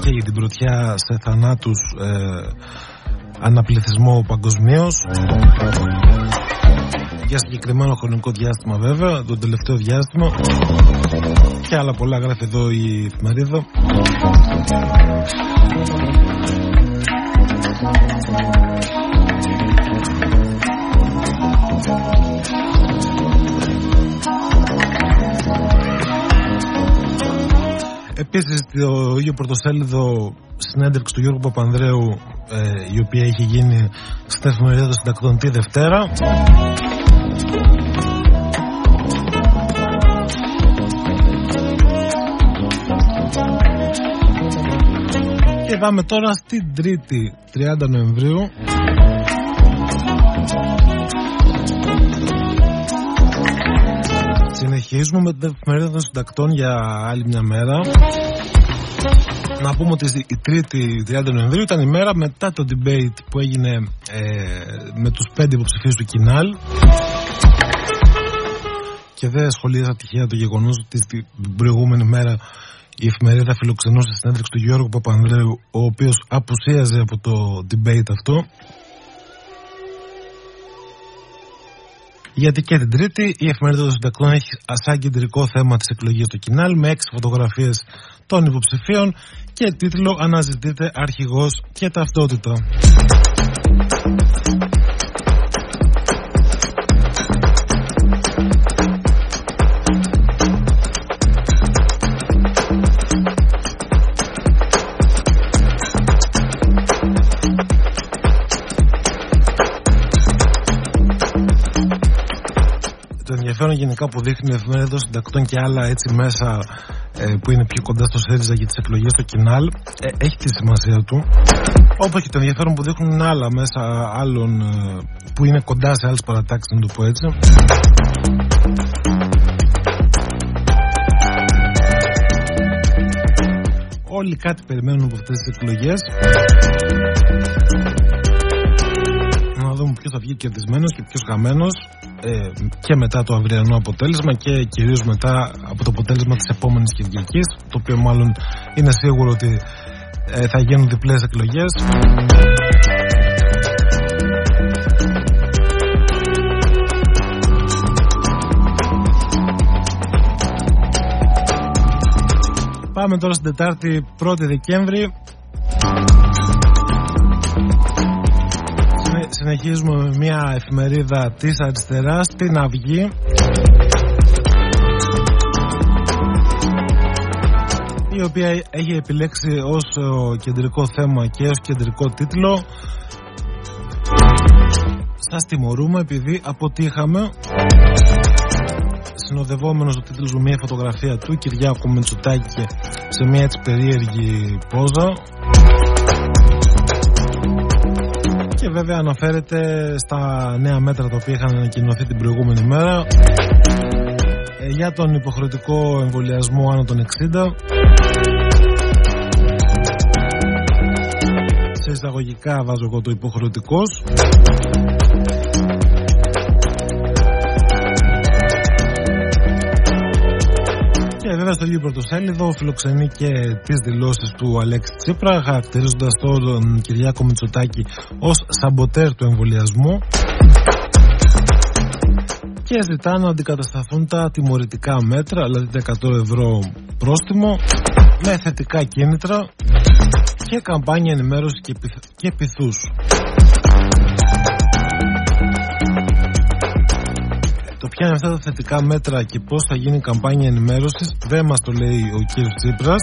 [SPEAKER 1] και για την πρωτιά σε θανάτους ε, αναπληθισμό παγκοσμίως. Για συγκεκριμένο χρονικό διάστημα βέβαια, το τελευταίο διάστημα και άλλα πολλά γράφει εδώ η εφημερίδα. Επίσης, το ίδιο πρωτοσέλιδο συνέντευξη του Γιώργου Παπανδρέου, ε, η οποία έχει γίνει στην εφημερίδα των συντακτών τη Δευτέρα. Και πάμε τώρα στην Τρίτη 30 Νοεμβρίου Συνεχίζουμε με την εφημερίδα των συντακτών για άλλη μια μέρα. Να πούμε ότι η Τρίτη 30 Νοεμβρίου ήταν η μέρα μετά το debate που έγινε ε, με τους πέντε υποψηφίους του Κινάλ και δεν σχολίασα τυχαία το γεγονός ότι την προηγούμενη μέρα η εφημερίδα φιλοξενούσε στην έντευξη του Γιώργου Παπανδρέου, ο οποίος απουσίαζε από το debate αυτό. Γιατί και την Τρίτη η εφημερίδα των συντακτών έχει σαν κεντρικό θέμα της εκλογής του Κινάλ με έξι φωτογραφίες των υποψηφίων και τίτλο Αναζητείται αρχηγός και ταυτότητα. Ενδιαφέρον γενικά που δείχνει η εφημερίδα συντακτών και άλλα έτσι μέσα ε, που είναι πιο κοντά στο ΣΕΡΙΖΑ για τις εκλογές στο Κινάλ ε, έχει τη σημασία του. Όπως και το ενδιαφέρον που δείχνουν άλλα μέσα άλλων ε, που είναι κοντά σε άλλες παρατάξεις, να το πω έτσι. Όλοι κάτι περιμένουν από αυτές τις εκλογές να δούμε ποιος θα βγει κερδισμένος και ποιος γαμμένος ε, και μετά το αυριανό αποτέλεσμα και κυρίως μετά από το αποτέλεσμα της επόμενης Κυριακής το οποίο μάλλον είναι σίγουρο ότι ε, θα γίνουν διπλές εκλογές. Πάμε τώρα στην Τετάρτη 1η Δεκέμβρη συνεχίζουμε με μια εφημερίδα της αριστεράς, την Αυγή. η οποία έχει επιλέξει ως κεντρικό θέμα και ως κεντρικό τίτλο. Σας τιμωρούμε επειδή αποτύχαμε. Συνοδευόμενος ο τίτλος με μια φωτογραφία του Κυριάκου Μητσοτάκη σε μια έτσι περίεργη πόζα και βέβαια αναφέρεται στα νέα μέτρα τα οποία είχαν ανακοινωθεί την προηγούμενη μέρα ε, για τον υποχρεωτικό εμβολιασμό άνω των 60 σε εισαγωγικά βάζω εγώ το υποχρεωτικός βέβαια στο ίδιο πρωτοσέλιδο φιλοξενεί και τις δηλώσεις του Αλέξη Τσίπρα, χαρακτηρίζοντας τον Κυριάκο Μητσοτάκη ως σαμποτέρ του εμβολιασμού και ζητά να αντικατασταθούν τα τιμωρητικά μέτρα, δηλαδή τα 100 ευρώ πρόστιμο, με θετικά κίνητρα και καμπάνια ενημέρωσης και, πυθ, και πυθούς. Ποια είναι αυτά τα θετικά μέτρα και πώς θα γίνει η καμπάνια ενημέρωσης δεν μας το λέει ο κύριος Τσίπρας.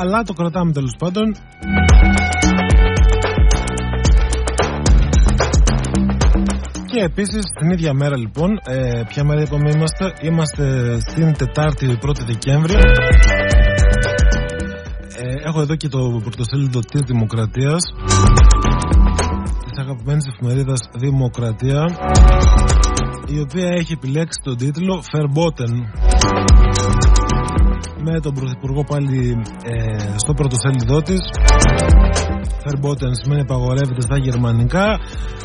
[SPEAKER 1] Αλλά το κρατάμε τέλος πάντων Και επίσης την ίδια μέρα λοιπόν, ε, ποια μέρα είπαμε είμαστε, είμαστε στην Τετάρτη 1η Δεκέμβρη. Ε, έχω εδώ και το πρωτοσέλιδο της Δημοκρατίας, της αγαπημένης εφημερίδας Δημοκρατία, η οποία έχει επιλέξει τον τίτλο Verboten με τον Πρωθυπουργό πάλι ε, στο πρωτοσέλιδό της Verboten σημαίνει απαγορεύεται στα γερμανικά.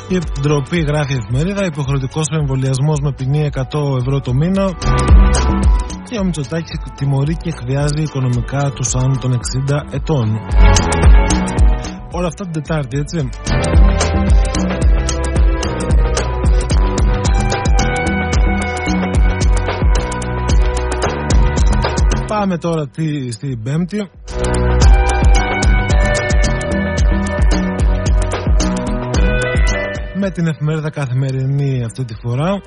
[SPEAKER 1] Η ντροπή γράφει η εφημερίδα υποχρεωτικός εμβολιασμός με ποινή 100 ευρώ το μήνα. Και ο Μητσοτάκης τιμωρεί και εκβιάζει οικονομικά τους άνω των 60 ετών. Όλα αυτά την Τετάρτη έτσι. Πάμε τώρα τι, στην Πέμπτη. Με την εφημερίδα καθημερινή αυτή τη φορά.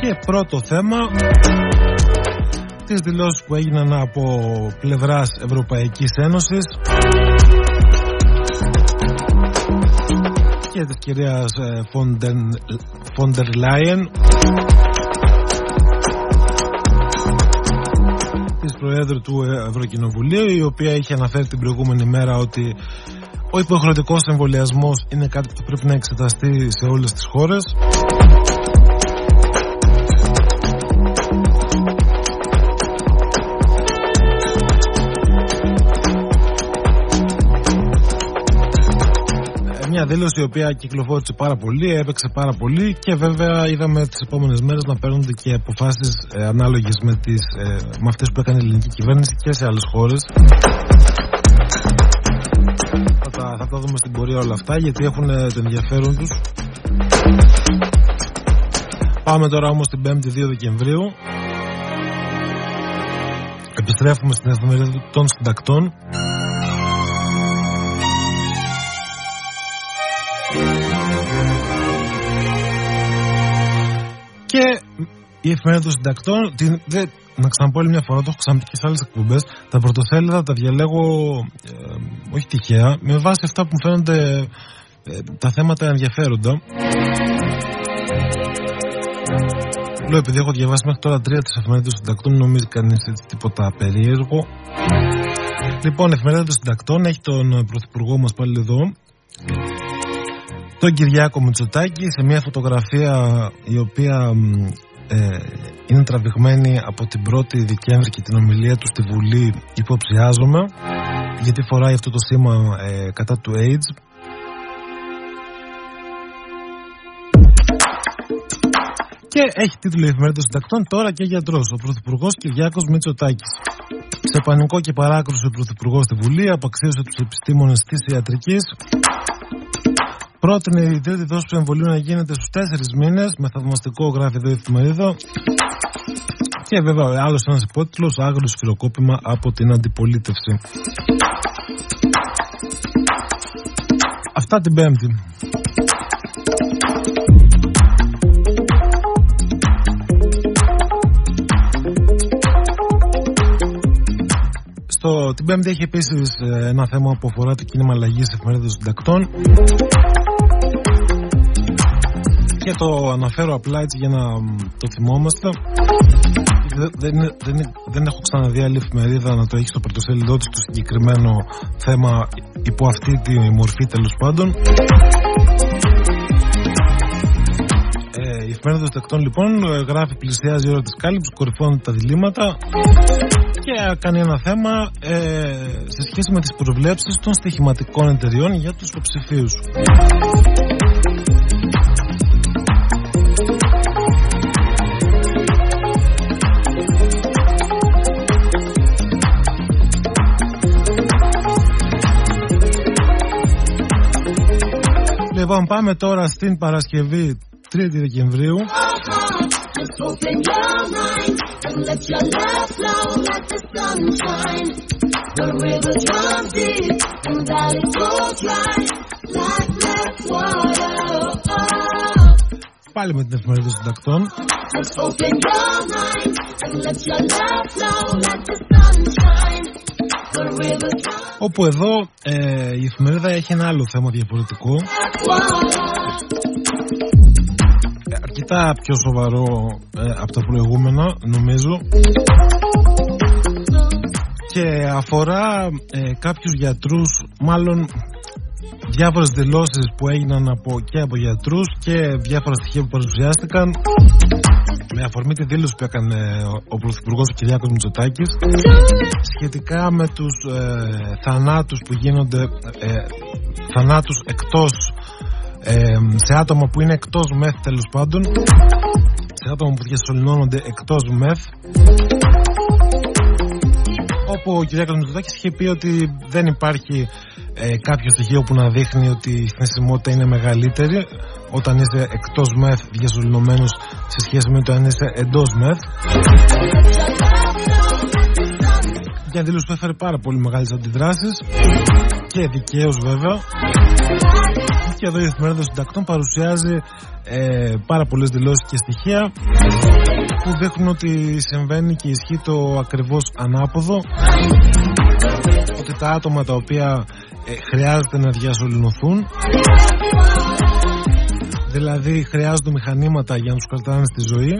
[SPEAKER 1] Και πρώτο θέμα τις δηλώσεις που έγιναν από πλευράς Ευρωπαϊκής Ένωσης και της κυρίας Φόντερ Λάιεν της Προέδρου του Ευρωκοινοβουλίου η οποία είχε αναφέρει την προηγούμενη μέρα ότι ο υποχρεωτικός εμβολιασμός είναι κάτι που πρέπει να εξεταστεί σε όλες τις χώρες δήλωση η οποία κυκλοφόρησε πάρα πολύ, έπαιξε πάρα πολύ και βέβαια είδαμε τις επόμενες μέρες να παίρνονται και αποφάσεις ε, ανάλογες με, τις, ε, με αυτές που έκανε η ελληνική κυβέρνηση και σε άλλες χώρες. Θα τα, θα τα δούμε στην πορεία όλα αυτά γιατί έχουν ε, το ενδιαφέρον τους. Πάμε τώρα όμως την 5η 2 Δεκεμβρίου Επιστρέφουμε στην εφημερίδα των συντακτών η εφημερίδα των συντακτών, την, δε, να ξαναπώ άλλη μια φορά, το έχω ξαναπεί και σε άλλες εκπομπές. Τα πρωτοσέλιδα τα διαλέγω ε, όχι τυχαία, με βάση αυτά που μου φαίνονται ε, τα θέματα ενδιαφέροντα. Λέω επειδή έχω διαβάσει μέχρι τώρα τρία της εφημερίδα των συντακτών, νομίζει κανείς τίποτα περίεργο. Λοιπόν, η εφημερίδα των συντακτών έχει τον πρωθυπουργό μας πάλι εδώ, τον Κυριάκο Μητσοτάκη σε μια φωτογραφία η οποία ε, είναι τραβηγμένη από την 1η Δεκέμβρη και την ομιλία τους στη Βουλή υποψιάζομαι γιατί φοράει αυτό το σήμα ε, κατά του AIDS και έχει τίτλο η εφημερίδα των συντακτών τώρα και γιατρός, ο Πρωθυπουργός Κυριάκος Μητσοτάκης. Σε πανικό και παράκρουση ο Πρωθυπουργός στη Βουλή απαξίωσε τους επιστήμονες της ιατρικής Πρότεινε η τρίτη δόση του εμβολίου να γίνεται στους τέσσερις μήνες με θαυμαστικό γράφει εδώ η εφημερίδα. Και βέβαια άλλος ένας υπότιτλος Άγριο σφυροκόπημα από την αντιπολίτευση. Αυτά την Πέμπτη. Στο, την Πέμπτη έχει επίσης ε, ένα θέμα που αφορά το κίνημα αλλαγής εφημερίδας των συντακτών και το αναφέρω απλά έτσι για να το θυμόμαστε. Δεν, δεν, δεν, δεν έχω ξαναδεί άλλη εφημερίδα να το έχει στο πρωτοσέλιδό της το συγκεκριμένο θέμα υπό αυτή τη μορφή τέλος πάντων. Ε, η εφημερίδα των τεκτών λοιπόν γράφει πλησιάζει η ώρα της κάλυψης, κορυφώνουν τα διλήμματα και κάνει ένα θέμα ε, σε σχέση με τις προβλέψεις των στοιχηματικών εταιριών για τους υποψηφίους. Λοιπόν, πάμε τώρα στην Παρασκευή 3η Δεκεμβρίου. Πάλι με την εφημερίδα των συντακτών. Όπου εδώ ε, η εφημερίδα έχει ένα άλλο θέμα διαφορετικό. Ε, Αρκετά πιο σοβαρό ε, από τα προηγούμενα νομίζω. Και αφορά ε, κάποιους γιατρούς μάλλον διάφορες δηλώσεις που έγιναν από, και από γιατρούς και διάφορα στοιχεία που παρουσιάστηκαν. Με αφορμή τη δήλωση που έκανε ο Πρωθυπουργός ο Κυριάκος Μητσοτάκης σχετικά με τους ε, θανάτους που γίνονται ε, θανάτους εκτός ε, σε άτομα που είναι εκτός μεθ τέλος πάντων σε άτομα που διασωληνώνονται εκτός μεθ όπου ο Κυριάκος Μητσοτάκης είχε πει ότι δεν υπάρχει ε, κάποιο στοιχείο που να δείχνει ότι η θνησιμότητα είναι μεγαλύτερη όταν είσαι εκτός μεθ διασωληνωμένος σε σχέση με το αν είσαι εντός μεθ. Μια δήλωση που έφερε πάρα πολύ μεγάλες αντιδράσεις και δικαίως βέβαια. Και εδώ η εφημερίδα των συντακτών παρουσιάζει ε, πάρα πολλές δηλώσεις και στοιχεία που δείχνουν ότι συμβαίνει και ισχύει το ακριβώς ανάποδο. Ότι τα άτομα τα οποία ε, χρειάζεται να διασωληνωθούν. Δηλαδή χρειάζονται μηχανήματα για να τους κρατάνε στη ζωή.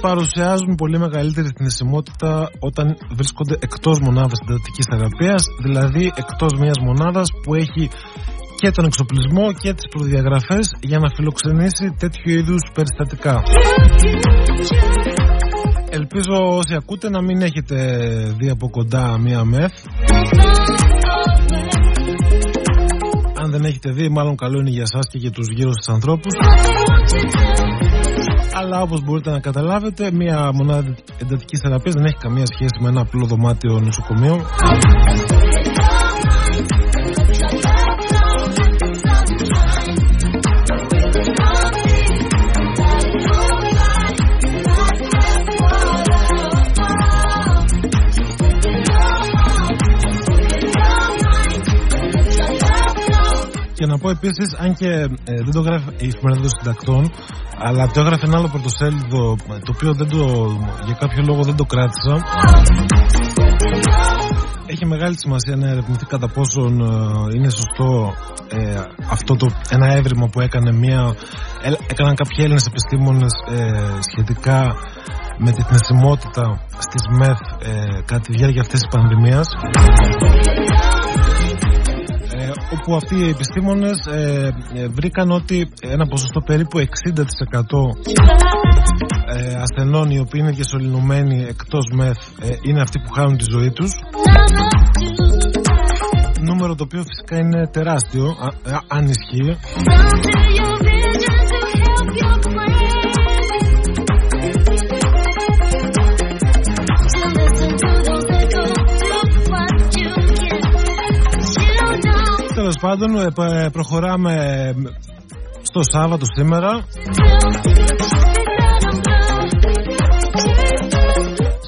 [SPEAKER 1] Παρουσιάζουν πολύ μεγαλύτερη θνησιμότητα όταν βρίσκονται εκτός μονάδας συντατικής θεραπείας δηλαδή εκτός μιας μονάδας που έχει και τον εξοπλισμό και τις προδιαγραφές για να φιλοξενήσει τέτοιου είδους περιστατικά. Ελπίζω όσοι ακούτε να μην έχετε δει από κοντά μία μεθ. Αν δεν έχετε δει, μάλλον καλό είναι για σας και για τους γύρω σας ανθρώπους. Αλλά όπως μπορείτε να καταλάβετε, μία μονάδα εντατικής θεραπείας δεν έχει καμία σχέση με ένα απλό δωμάτιο νοσοκομείο. Και να πω επίσης, αν και ε, δεν το γράφει η εφημερίδα των συντακτών, αλλά το έγραφε ένα άλλο πρωτοσέλιδο, το οποίο δεν το, για κάποιο λόγο δεν το κράτησα. Έχει μεγάλη σημασία να ερευνηθεί κατά πόσον ε, είναι σωστό ε, αυτό το ένα έβριμα που έκανε μια, έκαναν κάποιοι Έλληνες επιστήμονες σχετικά με τη θνησιμότητα στις ΜΕΘ κατά τη διάρκεια αυτής της πανδημίας όπου αυτοί οι επιστήμονες ε, ε, βρήκαν ότι ένα ποσοστό περίπου 60% ε, ασθενών οι οποίοι είναι διασωληνωμένοι εκτός μεθ ε, είναι αυτοί που χάνουν τη ζωή τους. Νούμερο το οποίο φυσικά είναι τεράστιο αν ισχύει Τέλος πάντων, ε, προχωράμε στο Σάββατο σήμερα.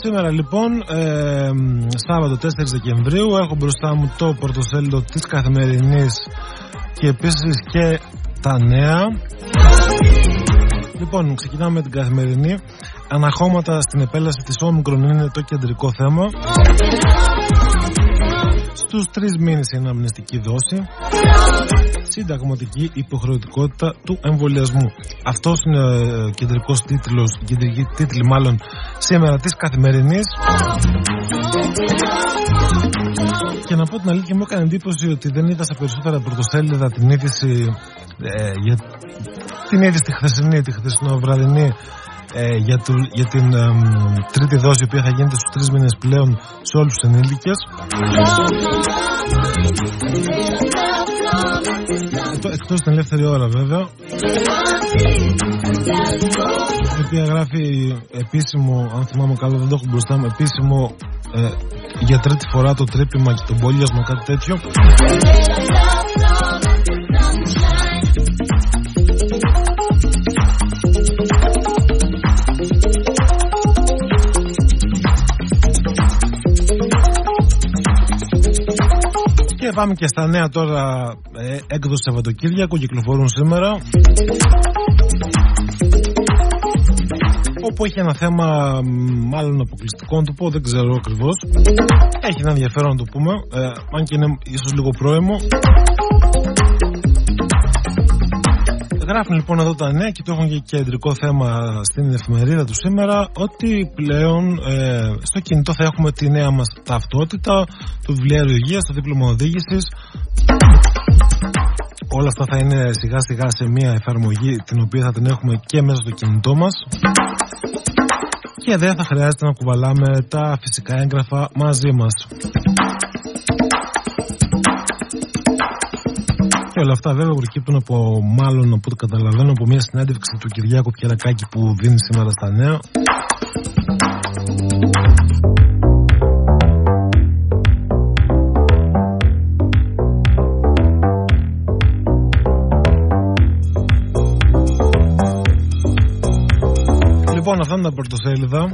[SPEAKER 1] Σήμερα λοιπόν, ε, Σάββατο 4 Δεκεμβρίου, έχω μπροστά μου το πρωτοσέλιδο της Καθημερινής και επίσης και τα νέα. Λοιπόν, ξεκινάμε με την Καθημερινή. Αναχώματα στην επέλαση της Όμικρον είναι το κεντρικό θέμα. Στους τρεις μήνες η αναμνηστική δόση συνταγματική υποχρεωτικότητα του εμβολιασμού. Αυτός είναι ο κεντρικός τίτλος, κεντρική τίτλη μάλλον σήμερα της καθημερινής. Και να πω την αλήθεια μου έκανε εντύπωση ότι δεν είδα σε περισσότερα πρωτοσέλιδα την είδηση ε, για την είδηση τη χθεσινή, τη χθεσινοβραδινή ε, για, του, για την ε, τρίτη δόση η οποία θα γίνεται στους τρεις μήνες πλέον σε όλους τους ενήλικες. Εκτός την ελεύθερη ώρα βέβαια. Η οποία γράφει επίσημο αν θυμάμαι καλά δεν το έχω μπροστά μου επίσημο ε, για τρίτη φορά το τρύπημα και τον πόλιασμα κάτι τέτοιο πάμε και στα νέα τώρα ε, έκδοση Σαββατοκύριακο κυκλοφορούν σήμερα όπου έχει ένα θέμα μάλλον αποκλειστικό να το πω δεν ξέρω ακριβώς. έχει ένα ενδιαφέρον να το πούμε ε, αν και είναι ίσως λίγο πρόημο Γράφουν λοιπόν εδώ τα νέα και το έχουν και κεντρικό θέμα στην εφημερίδα τους σήμερα ότι πλέον ε, στο κινητό θα έχουμε τη νέα μας ταυτότητα, το βιβλιάριο υγείας, το δίπλωμα οδήγησης. Όλα αυτά θα είναι σιγά σιγά σε μια εφαρμογή την οποία θα την έχουμε και μέσα στο κινητό μας και δεν θα χρειάζεται να κουβαλάμε τα φυσικά έγγραφα μαζί μας. Όλα αυτά βέβαια προκύπτουν από μάλλον από ό,τι καταλαβαίνω από μια συνέντευξη του Κυριάκου Πιερακάκη που δίνει σήμερα στα νέα. Λοιπόν, αυτά είναι τα πρωτοσέλιδα.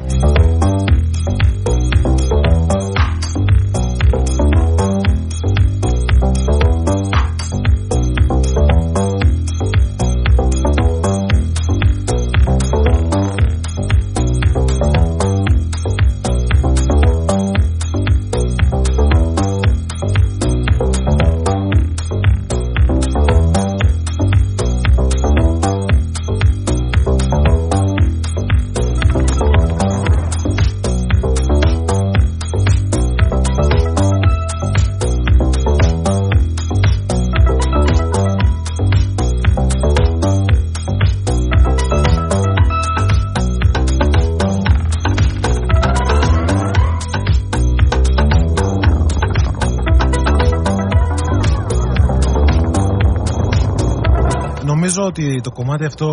[SPEAKER 1] Ότι το κομμάτι αυτό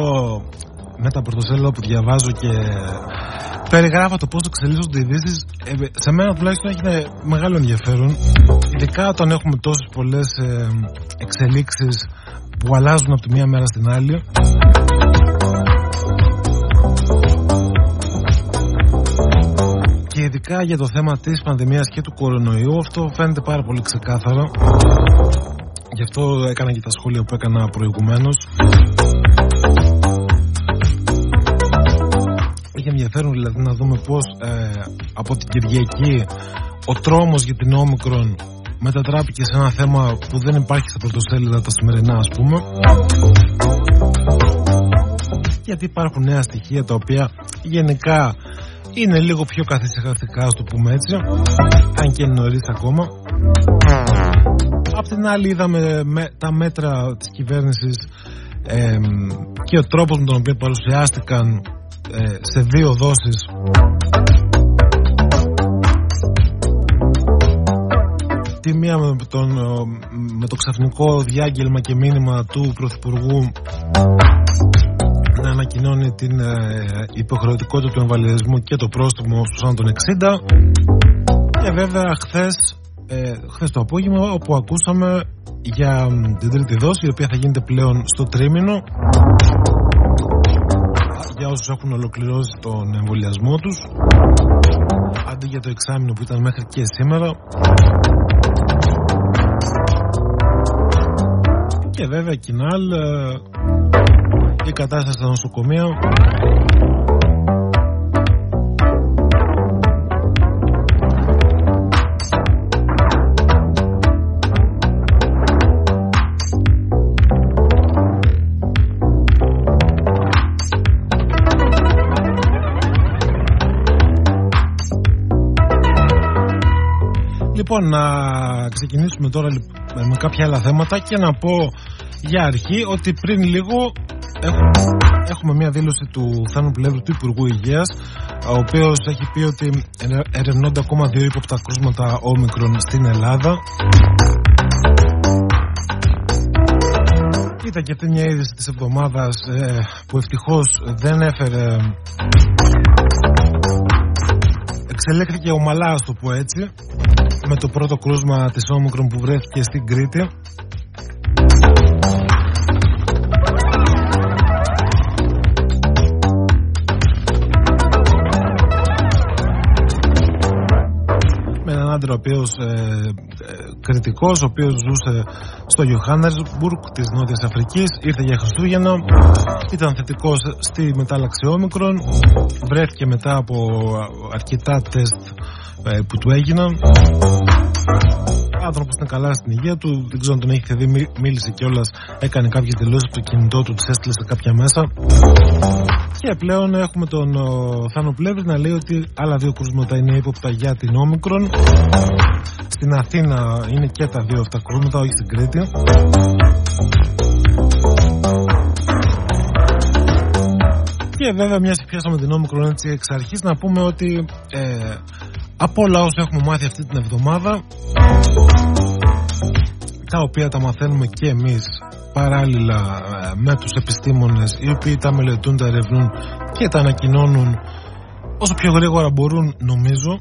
[SPEAKER 1] με τα πρωτοσέλιδα που διαβάζω και περιγράφω το πώς το εξελίσσονται οι ειδήσεις, ε, σε μένα τουλάχιστον έχει μεγάλο ενδιαφέρον. Ειδικά όταν έχουμε τόσες πολλές ε, εξελίξεις που αλλάζουν από τη μία μέρα στην άλλη. Και ειδικά για το θέμα της πανδημίας και του κορονοϊού αυτό φαίνεται πάρα πολύ ξεκάθαρα Γι' αυτό έκανα και τα σχόλια που έκανα προηγουμένως. Ενδιαφέρον δηλαδή να δούμε πώς ε, από την Κυριακή ο τρόμος για την όμικρον μετατράπηκε σε ένα θέμα που δεν υπάρχει στα πρωτοσέλιδα τα σημερινά ας πούμε γιατί υπάρχουν νέα στοιχεία τα οποία γενικά είναι λίγο πιο καθησυχαστικά, ας το πούμε έτσι, αν και είναι νωρίς ακόμα. Απ' την άλλη είδαμε με, τα μέτρα της κυβέρνησης και ο τρόπος με τον οποίο παρουσιάστηκαν ε, σε δύο δόσεις. Τη μία με, τον, με το ξαφνικό διάγγελμα και μήνυμα του Πρωθυπουργού να ανακοινώνει την ε, υποχρεωτικότητα του εμβαλιασμού και το πρόστιμο στους άνω των 60 και βέβαια χθες ε, χθες το απόγευμα όπου ακούσαμε για την τρίτη δόση η οποία θα γίνεται πλέον στο τρίμηνο για όσους έχουν ολοκληρώσει τον εμβολιασμό τους. Αντί για το εξάμεινο που ήταν μέχρι και σήμερα. Και βέβαια κοινάλ ε, η κατάσταση στα νοσοκομεία Λοιπόν, να ξεκινήσουμε τώρα με κάποια άλλα θέματα και να πω για αρχή ότι πριν λίγο έχουμε μια δήλωση του Θάνου Πλεύρου του Υπουργού Υγείας ο οποίος έχει πει ότι ερευνώνται ακόμα δύο ύποπτα κρούσματα όμικρον στην Ελλάδα. Ήταν και αυτή μια είδηση της εβδομάδας ε, που ευτυχώς δεν έφερε εξελέχθηκε ομαλά, α το πω έτσι, με το πρώτο κρούσμα της Όμικρον που βρέθηκε στην Κρήτη. Με έναν άντρα ο οποίος ε, ε, κριτικός, ο οποίος ζούσε στο Johannesburg της Νότιας Αφρικής, ήρθε για Χριστούγεννα, ήταν θετικός στη μετάλλαξη Όμικρον, βρέθηκε μετά από αρκετά τεστ ε, που του έγιναν. Άνθρωπος είναι καλά στην υγεία του, δεν ξέρω αν τον έχετε δει, μίλησε κιόλας, έκανε κάποιες δηλώσεις από το κινητό του, τις έστειλε σε κάποια μέσα. Και πλέον έχουμε τον Θάνο Πλεύρης να λέει ότι άλλα δύο κρούσματα είναι ύποπτα για την Όμικρον. Στην Αθήνα είναι και τα δύο αυτά κρούσματα, όχι στην Κρήτη. Και βέβαια, μιας και πιάσαμε την Όμικρον έτσι εξ αρχής, να πούμε ότι ε, από όλα όσα έχουμε μάθει αυτή την εβδομάδα, τα οποία τα μαθαίνουμε και εμείς παράλληλα ε, με τους επιστήμονες οι οποίοι τα μελετούν, τα ερευνούν και τα ανακοινώνουν όσο πιο γρήγορα μπορούν νομίζω.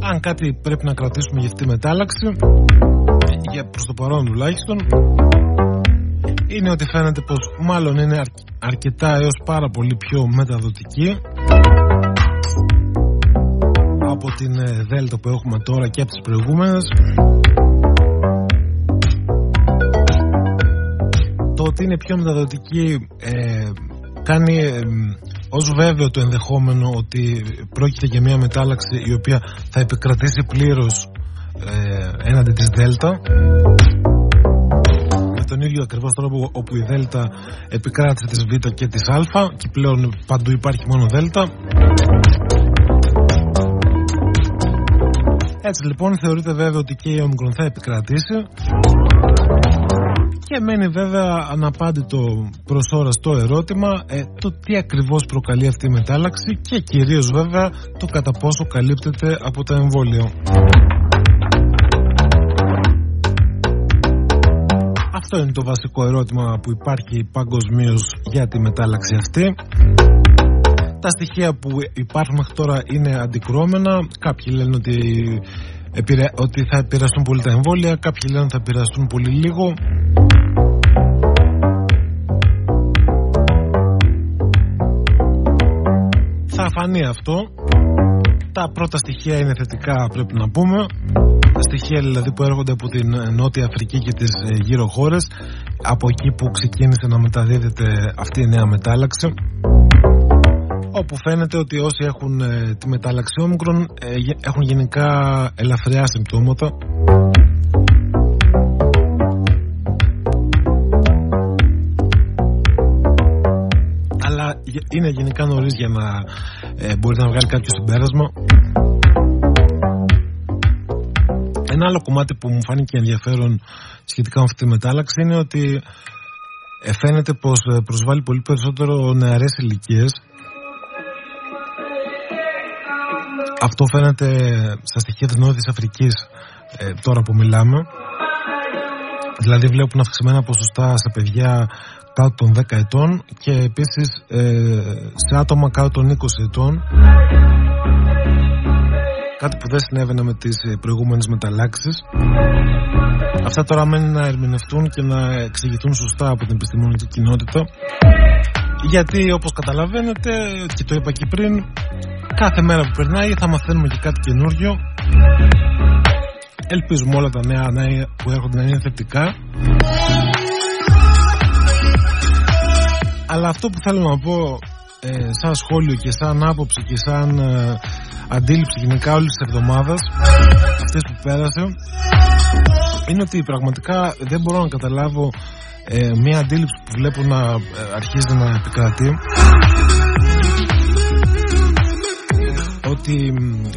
[SPEAKER 1] Αν κάτι πρέπει να κρατήσουμε για αυτή τη μετάλλαξη για προς το παρόν τουλάχιστον είναι ότι φαίνεται πως μάλλον είναι αρκετά έως πάρα πολύ πιο μεταδοτική από την ε, Δέλτα που έχουμε τώρα και από τις προηγούμενες. Το ότι είναι πιο μεταδοτική ε, κάνει ε, ως βέβαιο το ενδεχόμενο ότι πρόκειται για μια μετάλλαξη η οποία θα επικρατήσει πλήρως ε, έναντι της Δέλτα. Με τον ίδιο ακριβώς τρόπο όπου η Δέλτα επικράτησε της Β και της Α και πλέον παντού υπάρχει μόνο Δέλτα έτσι λοιπόν θεωρείται βέβαια ότι και η Omicron θα επικρατήσει και μένει βέβαια αναπάντητο προς ώρα στο ερώτημα ε, το τι ακριβώς προκαλεί αυτή η μετάλλαξη και κυρίως βέβαια το κατά πόσο καλύπτεται από τα εμβόλια. Αυτό είναι το βασικό ερώτημα που υπάρχει παγκοσμίως για τη μετάλλαξη αυτή. Τα στοιχεία που υπάρχουν μέχρι τώρα είναι αντικρώμενα. Κάποιοι λένε ότι, ότι θα επηρεαστούν πολύ τα εμβόλια, κάποιοι λένε ότι θα επηρεαστούν πολύ λίγο. Θα φανεί αυτό. Τα πρώτα στοιχεία είναι θετικά πρέπει να πούμε. Τα στοιχεία δηλαδή που έρχονται από την Νότια Αφρική και τις ε, γύρω χώρες από εκεί που ξεκίνησε να μεταδίδεται αυτή η νέα μετάλλαξη όπου φαίνεται ότι όσοι έχουν ε, τη μετάλλαξη όμικρον ε, έχουν γενικά ελαφριά συμπτώματα. Αλλά είναι γενικά νωρίς για να ε, μπορεί να βγάλει κάποιο συμπέρασμα. Ένα άλλο κομμάτι που μου φάνηκε ενδιαφέρον σχετικά με αυτή τη μετάλλαξη είναι ότι ε, φαίνεται πως προσβάλλει πολύ περισσότερο νεαρές ηλικίες Αυτό φαίνεται στα στοιχεία της Νότιας Αφρικής ε, τώρα που μιλάμε. Δηλαδή βλέπουν αυξημένα ποσοστά σε παιδιά κάτω των 10 ετών και επίσης ε, σε άτομα κάτω των 20 ετών. Κάτι που δεν συνέβαινε με τις ε, προηγούμενες μεταλλάξεις. Αυτά τώρα μένει να ερμηνευτούν και να εξηγηθούν σωστά από την επιστημονική κοινότητα γιατί όπως καταλαβαίνετε και το είπα και πριν κάθε μέρα που περνάει θα μαθαίνουμε και κάτι καινούριο. Ελπίζουμε όλα τα νέα, νέα που έρχονται να είναι θετικά. Αλλά αυτό που θέλω να πω ε, σαν σχόλιο και σαν άποψη και σαν ε, αντίληψη γενικά όλης της εβδομάδας, αυτές που πέρασε είναι ότι πραγματικά δεν μπορώ να καταλάβω ε, μια αντίληψη που βλέπω να αρχίζει να επικρατεί. Ότι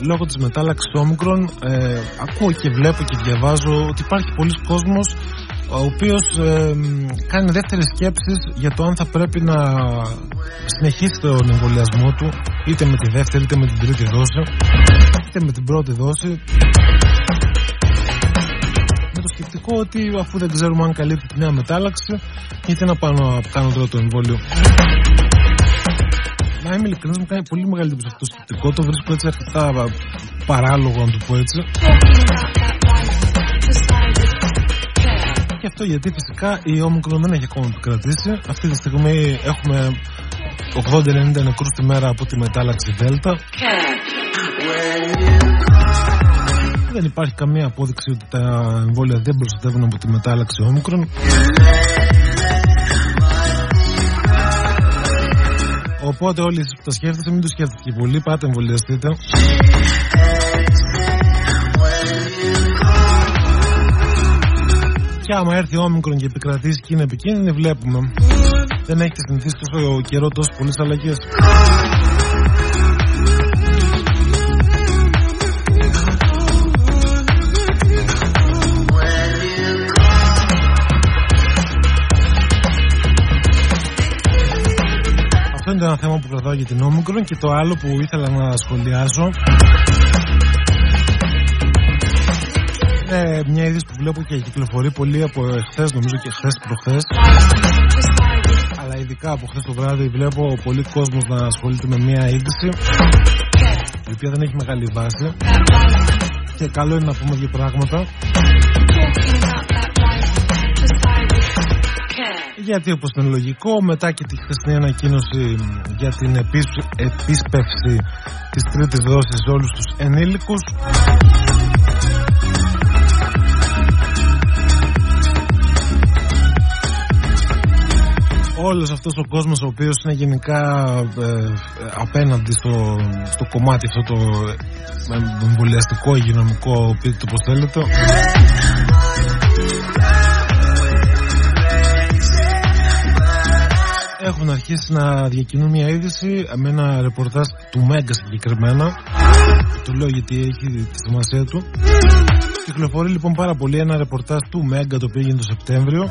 [SPEAKER 1] λόγω της μετάλλαξης όμικρον ε, ακούω και βλέπω και διαβάζω ότι υπάρχει πολλοί κόσμος ο οποίος ε, κάνει δεύτερες σκέψεις για το αν θα πρέπει να συνεχίσει τον εμβολιασμό του είτε με τη δεύτερη είτε με την τρίτη δόση είτε με την πρώτη δόση με το σκεπτικό ότι αφού δεν ξέρουμε αν καλύπτει τη νέα μετάλλαξη γιατί να πάω να κάνω τώρα το εμβόλιο να είμαι ειλικρινής μου κάνει πολύ μεγάλη εντύπωση αυτό το σκεπτικό το βρίσκω έτσι αρκετά παράλογο να το πω έτσι και αυτό γιατί φυσικά η όμικρον δεν έχει ακόμα επικρατήσει. Αυτή τη στιγμή έχουμε 80-90 νεκρούς τη μέρα από τη μετάλλαξη Δέλτα. Δεν υπάρχει καμία απόδειξη ότι τα εμβόλια δεν προστατεύουν από τη μετάλλαξη όμικρον. Οπότε όλοι εσείς που τα σκέφτεστε μην το σκέφτεστε και πολύ, πάτε εμβολιαστείτε. Και άμα έρθει ο όμικρον και επικρατήσει και είναι επικίνδυνη, βλέπουμε. Δεν έχετε συνηθίσει τόσο καιρό τόσο πολλές αλλαγές. Κρατάω για την όμικρον και το άλλο που ήθελα να σχολιάσω είναι μια είδηση που βλέπω και κυκλοφορεί πολύ από χθε, νομίζω και χθες προχθές. Αλλά ειδικά από χθες το βράδυ βλέπω πολύ κόσμος να ασχολείται με μια είδηση η οποία δεν έχει μεγάλη βάση. Και καλό είναι να πούμε δύο πράγματα. Γιατί όπως είναι λογικό μετά και τη χθεσινή ανακοίνωση για την επίσπευση της τρίτης δόσης σε όλους τους ενήλικους. Όλος αυτός ο κόσμος ο οποίος είναι γενικά ε, απέναντι στο, στο κομμάτι αυτό το ε, εμβολιαστικό, υγειονομικό, πείτε το πως θέλετε έχουν αρχίσει να διακινούν μια είδηση με ένα ρεπορτάζ του Μέγκα συγκεκριμένα. Το λέω γιατί έχει τη σημασία του. Κυκλοφορεί λοιπόν πάρα πολύ ένα ρεπορτάζ του Μέγκα το οποίο έγινε το Σεπτέμβριο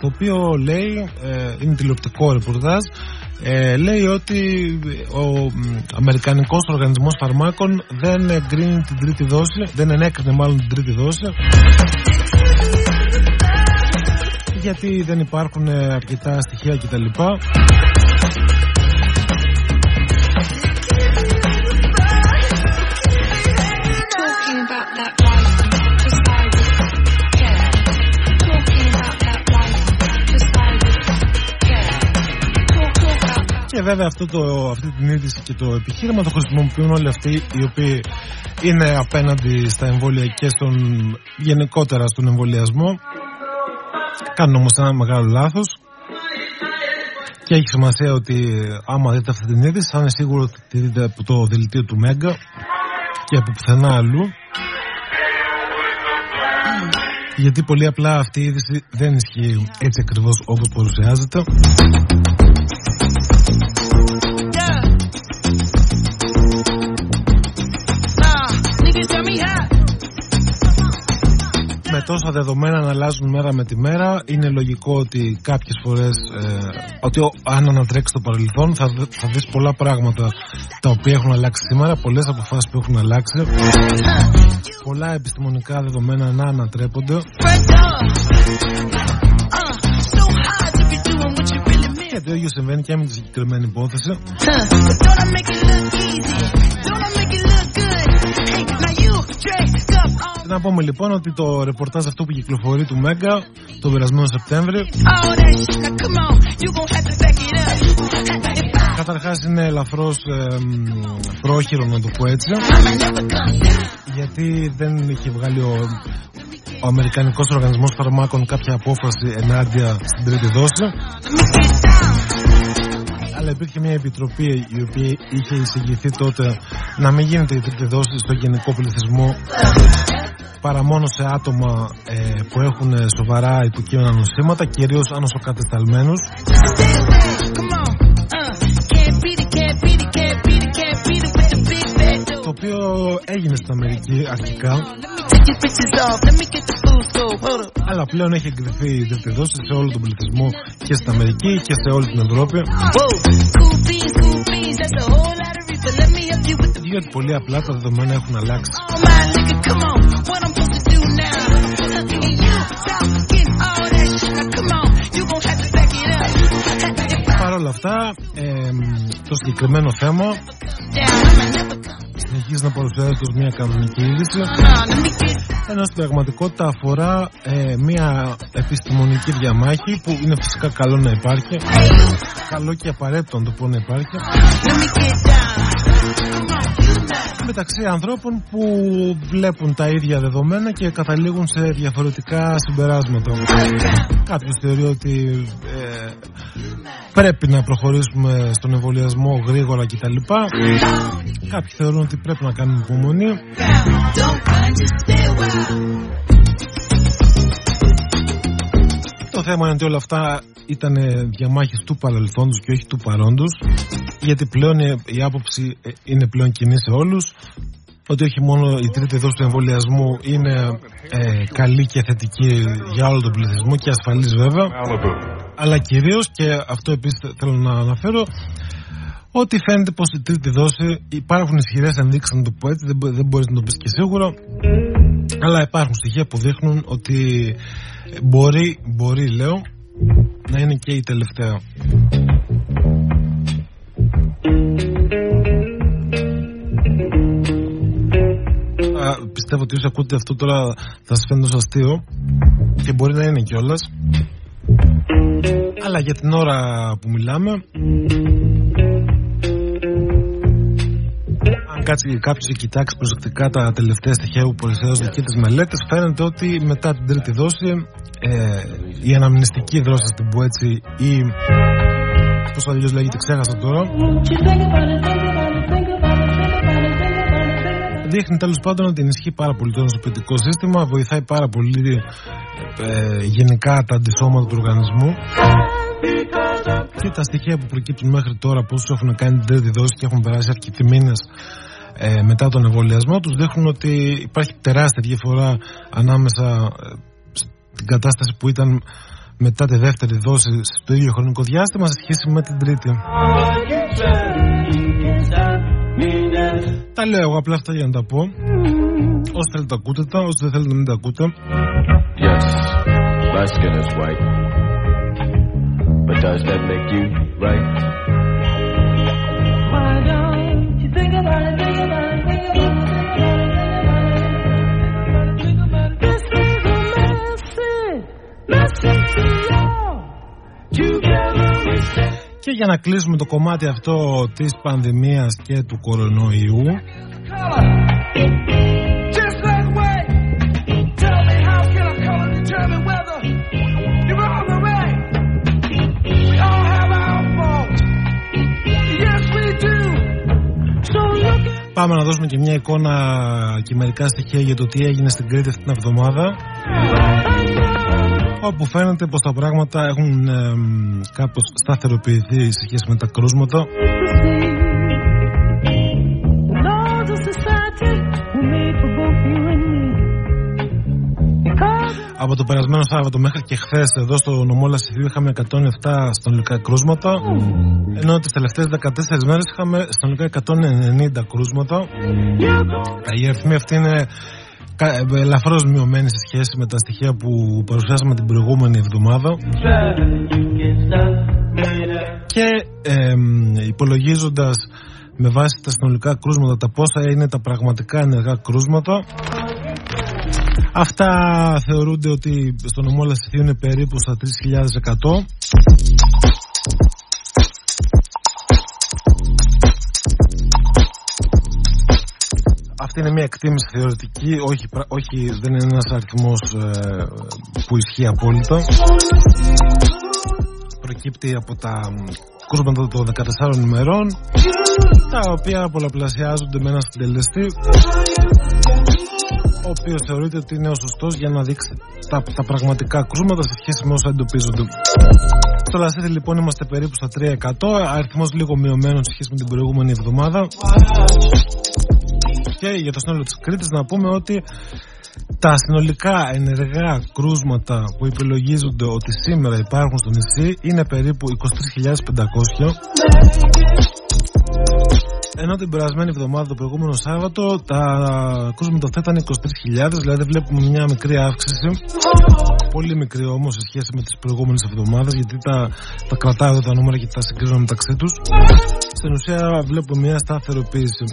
[SPEAKER 1] το οποίο λέει, ε, είναι τηλεοπτικό ρεπορτάζ, ε, λέει ότι ο Αμερικανικός Οργανισμός Φαρμάκων δεν εγκρίνει την τρίτη δόση, δεν ενέκρινε μάλλον την τρίτη δόση γιατί δεν υπάρχουν αρκετά στοιχεία κτλ. Και βέβαια αυτό το, αυτή την είδηση και το επιχείρημα το χρησιμοποιούν όλοι αυτοί οι οποίοι είναι απέναντι στα εμβόλια και στον, γενικότερα στον εμβολιασμό. Κάνουν όμως ένα μεγάλο λάθος. Και έχει σημασία ότι άμα δείτε αυτή την είδηση θα είναι σίγουρο ότι τη δείτε από το δελτίο του Μέγκα και από πουθενά αλλού. Γιατί πολύ απλά αυτή η είδηση δεν ισχύει έτσι ακριβώς όπως παρουσιάζεται τόσα δεδομένα να αλλάζουν μέρα με τη μέρα. Είναι λογικό ότι κάποιες φορές ε, ότι αν ανατρέξει το παρελθόν θα, θα δεις πολλά πράγματα τα οποία έχουν αλλάξει σήμερα πολλές αποφάσεις που έχουν αλλάξει. Πολλά επιστημονικά δεδομένα να ανατρέπονται. Και το ίδιο συμβαίνει και με τη συγκεκριμένη υπόθεση να πούμε λοιπόν ότι το ρεπορτάζ αυτό που κυκλοφορεί του Μέγκα το περασμένο Σεπτέμβριο Καταρχάς είναι ελαφρώς ε, πρόχειρο να το πω έτσι γιατί δεν είχε βγάλει ο, ο Αμερικανικός Οργανισμός Φαρμάκων κάποια απόφαση ενάντια στην τρίτη δόση αλλά υπήρχε μια επιτροπή η οποία είχε εισηγηθεί τότε να μην γίνεται η τρίτη δόση στο γενικό πληθυσμό παρά μόνο σε άτομα ε, που έχουν σοβαρά υποκείμενα νοσήματα, κυρίως οποίο έγινε στην Αμερική αρχικά. Αλλά πλέον έχει εγκριθεί η τρίτη δόση σε όλο τον πληθυσμό και στην Αμερική και σε όλη την Ευρώπη. Διότι πολύ απλά τα δεδομένα έχουν αλλάξει. Όλα αυτά, ε, το συγκεκριμένο θέμα συνεχίζει να παρουσιάζεται ως μια κανονική είδηση. Ενώ στην πραγματικότητα αφορά ε, μια επιστημονική διαμάχη που είναι φυσικά καλό να υπάρχει. Καλό και απαραίτητο να το πω να υπάρχει μεταξύ ανθρώπων που βλέπουν τα ίδια δεδομένα και καταλήγουν σε διαφορετικά συμπεράσματα. Κάποιος θεωρεί ότι ε, πρέπει να προχωρήσουμε στον εμβολιασμό γρήγορα κτλ. Κάποιοι θεωρούν ότι πρέπει να κάνουμε υπομονή. Θέμα είναι ότι όλα αυτά ήταν διαμάχες του παρελθόντος και όχι του παρόντος γιατί πλέον η άποψη είναι πλέον κοινή σε όλους ότι όχι μόνο η τρίτη δόση του εμβολιασμού είναι ε, καλή και θετική για όλο τον πληθυσμό και ασφαλής βέβαια αλλά κυρίως και αυτό επίσης θέλω να αναφέρω ότι φαίνεται πως η τρίτη δόση υπάρχουν ισχυρές ενδείξεις να το πω έτσι δεν, δεν μπορείς να το πεις και σίγουρο αλλά υπάρχουν στοιχεία που δείχνουν ότι μπορεί, μπορεί λέω να είναι και η τελευταία. Α, πιστεύω ότι όσοι ακούτε αυτό τώρα θα σας φαίνεται αστείο και μπορεί να είναι κιόλας. Αλλά για την ώρα που μιλάμε αν κάτσει κάποιος και κοιτάξει προσεκτικά τα τελευταία στοιχεία που παρουσιάζονται και τις μελέτες φαίνεται ότι μετά την τρίτη δόση ε, η αναμνηστική δρόση στην πω έτσι ή πώς αλλιώς λέγεται ξέχασα τώρα δείχνει τέλος πάντων ότι ενισχύει πάρα πολύ το νοσοποιητικό σύστημα βοηθάει πάρα πολύ ε, γενικά τα αντισώματα του οργανισμού και τα στοιχεία που προκύπτουν μέχρι τώρα πόσους έχουν κάνει την τρίτη δόση και έχουν περάσει αρκετοί μήνες ε, μετά τον εμβολιασμό τους δείχνουν ότι υπάρχει τεράστια διαφορά ανάμεσα ε, την κατάσταση που ήταν μετά τη δεύτερη δόση στο ίδιο χρονικό διάστημα σε σχέση με την τρίτη. Τα λέω εγώ απλά αυτά για να τα πω. Όσοι θέλετε τα ακούτε τα, όσοι δεν θέλετε να μην τα ακούτε. Yes, my skin is white. Και για να κλείσουμε το κομμάτι αυτό της πανδημίας και του κορονοϊού. Πάμε να δώσουμε και μια εικόνα και μερικά στοιχεία για το τι έγινε στην Κρήτη αυτή την εβδομάδα όπου φαίνεται πως τα πράγματα έχουν ε, κάπως σταθεροποιηθεί σε σχέση με τα κρούσματα Από το περασμένο Σάββατο μέχρι και χθες εδώ στο νομό Λασιθίου είχαμε 107 στονικά κρούσματα. Ενώ τις τελευταίες 14 μέρες είχαμε στονικά 190 κρούσματα. Η αριθμή αυτή είναι ελαφρώς μειωμένη σε σχέση με τα στοιχεία που παρουσιάσαμε την προηγούμενη εβδομάδα. Και ε, υπολογίζοντας με βάση τα συνολικά κρούσματα τα πόσα είναι τα πραγματικά ενεργά κρούσματα αυτά θεωρούνται ότι στο νομό Λασιθίου είναι περίπου στα 3.100 Αυτή είναι μια εκτίμηση θεωρητική, όχι, όχι δεν είναι ένας αριθμός ε, που ισχύει απόλυτα. Προκύπτει από τα κρούσματα των 14 ημερών, τα οποία πολλαπλασιάζονται με ένα συντελεστή, ο οποίος θεωρείται ότι είναι ο σωστός για να δείξει τα, τα πραγματικά κρούσματα σε σχέση με όσα εντοπίζονται. Στο Λασίδη λοιπόν είμαστε περίπου στα 3%, αριθμός λίγο μειωμένος σε σχέση με την προηγούμενη εβδομάδα και για το σύνολο της Κρήτης να πούμε ότι τα συνολικά ενεργά κρούσματα που υπολογίζονται ότι σήμερα υπάρχουν στο νησί είναι περίπου 23.500 ενώ την περασμένη εβδομάδα το προηγούμενο Σάββατο τα κρούσματα αυτά ήταν 23.000 δηλαδή βλέπουμε μια μικρή αύξηση. Πολύ μικρή όμως σε σχέση με τις προηγούμενες εβδομάδες γιατί τα, τα κρατάω εδώ τα νούμερα και τα συγκρίνω μεταξύ τους. Στην ουσία βλέπουμε μια σταθεροποίηση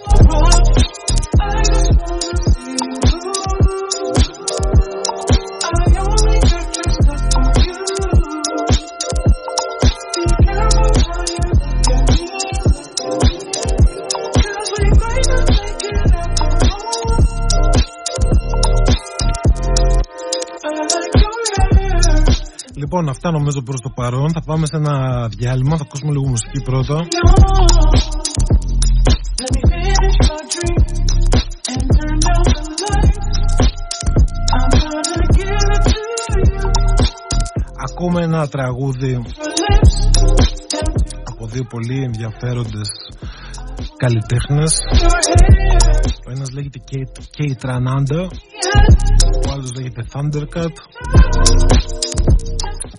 [SPEAKER 1] Λοιπόν, αυτά νομίζω προς το παρόν. Θα πάμε σε ένα διάλειμμα. Θα ακούσουμε λίγο μουσική πρώτα. Ακούμε ένα τραγούδι από δύο πολύ ενδιαφέροντες καλλιτέχνες Ο ένας λέγεται Kate Rananda Ο άλλος λέγεται Thundercat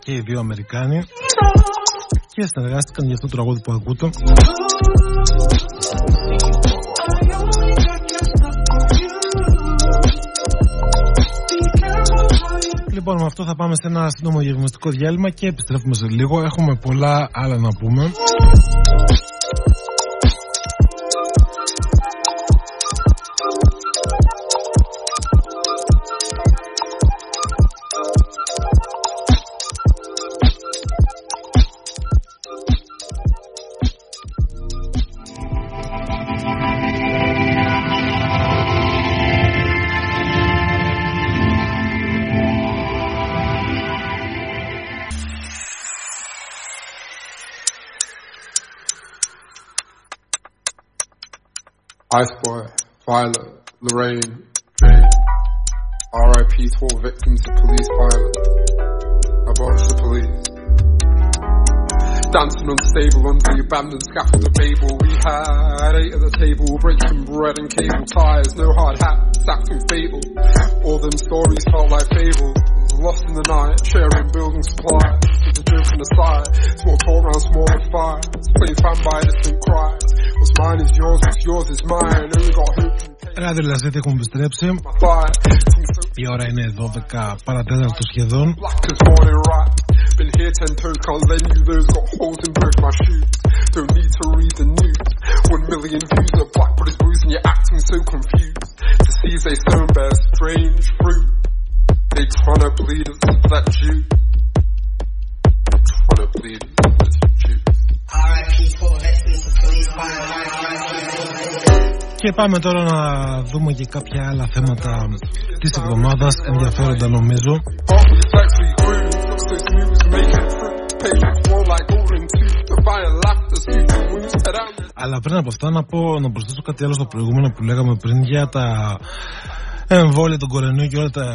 [SPEAKER 1] και οι δύο Αμερικάνοι και συνεργάστηκαν για αυτό το τραγούδι που ακούτε. Λοιπόν, με αυτό θα πάμε σε ένα σύντομο γευματικό διάλειμμα και επιστρέφουμε σε λίγο. Έχουμε πολλά άλλα να πούμε.
[SPEAKER 3] Ice Violet, Lorraine, Jane. RIP to all victims of police violence. Abolish the police. Dancing unstable under the abandoned scaffold of Babel. We had eight at the table, breaking bread and cable ties. No hard hat, acting fatal. All them stories felt like fables Lost in the night, sharing building supplies. With a joke on the side, small talk around smaller fires. Playing fan by distant cries. What's mine is yours, what's yours is mine. Only got hope.
[SPEAKER 1] Ράδιο δηλαδή έχουμε επιστρέψει. Η ώρα είναι 12 παρατέταρτο σχεδόν.
[SPEAKER 3] Been here ten toes, can't lend you those got holes in both my shoes. Don't need to read the news. One million views of black brothers bruised and you're acting so confused. To see they stone bear strange fruit.
[SPEAKER 1] Και πάμε τώρα να δούμε και κάποια άλλα θέματα της εβδομάδας ενδιαφέροντα νομίζω. Αλλά πριν από αυτά να πω να προσθέσω κάτι άλλο στο προηγούμενο που λέγαμε πριν για τα εμβόλια των κορονοϊού και όλα τα,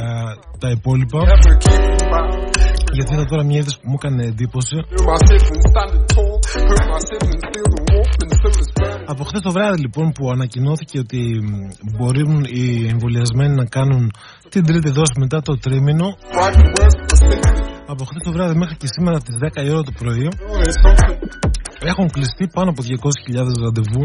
[SPEAKER 1] τα υπόλοιπα.
[SPEAKER 3] Never keep back.
[SPEAKER 1] Γιατί είδα τώρα μια είδηση που μου έκανε εντύπωση.
[SPEAKER 3] Feel my siblings standing tall, hurt my siblings feel the warmth and so is burning.
[SPEAKER 1] Από χθες το βράδυ λοιπόν που ανακοινώθηκε ότι μ, μπορούν οι εμβολιασμένοι να κάνουν την τρίτη δόση μετά το τρίμηνο.
[SPEAKER 3] Writing words for simply,
[SPEAKER 1] Από χθες το βράδυ μέχρι και σήμερα τις 10 η ώρα το πρωί
[SPEAKER 3] there's something.
[SPEAKER 1] έχουν κλειστεί πάνω από 200.000 ραντεβού.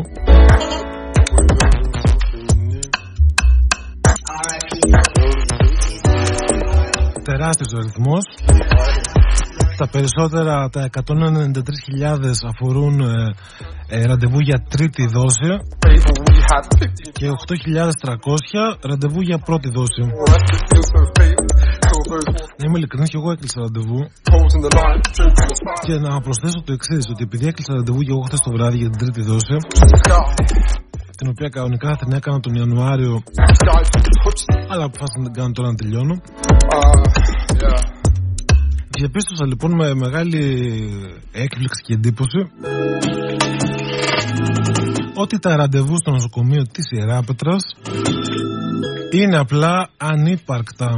[SPEAKER 1] Τεράστιος ο αριθμός. Τα περισσότερα, τα 193.000 αφορούν ε, ε, ραντεβού για τρίτη δόση
[SPEAKER 3] Fable we had 15
[SPEAKER 1] και 8.300 ραντεβού για πρώτη δόση.
[SPEAKER 3] more left, it feels so fake. Till those more
[SPEAKER 1] Να είμαι ειλικρινής και εγώ έκλεισα ραντεβού
[SPEAKER 3] holes in the line, joke on the side.
[SPEAKER 1] και να προσθέσω το εξής ότι επειδή έκλεισα ραντεβού και εγώ χθες το βράδυ για την τρίτη δόση,
[SPEAKER 3] Sky,
[SPEAKER 1] την οποία κανονικά θα την έκανα τον Ιανουάριο,
[SPEAKER 3] sky to touch.
[SPEAKER 1] αλλά αποφάσισα να την κάνω τώρα να τελειώνω.
[SPEAKER 3] Uh, yeah.
[SPEAKER 1] Διαπίστωσα λοιπόν με μεγάλη έκπληξη και εντύπωση ότι τα ραντεβού στο νοσοκομείο της Ιεράπετρας είναι απλά ανύπαρκτα.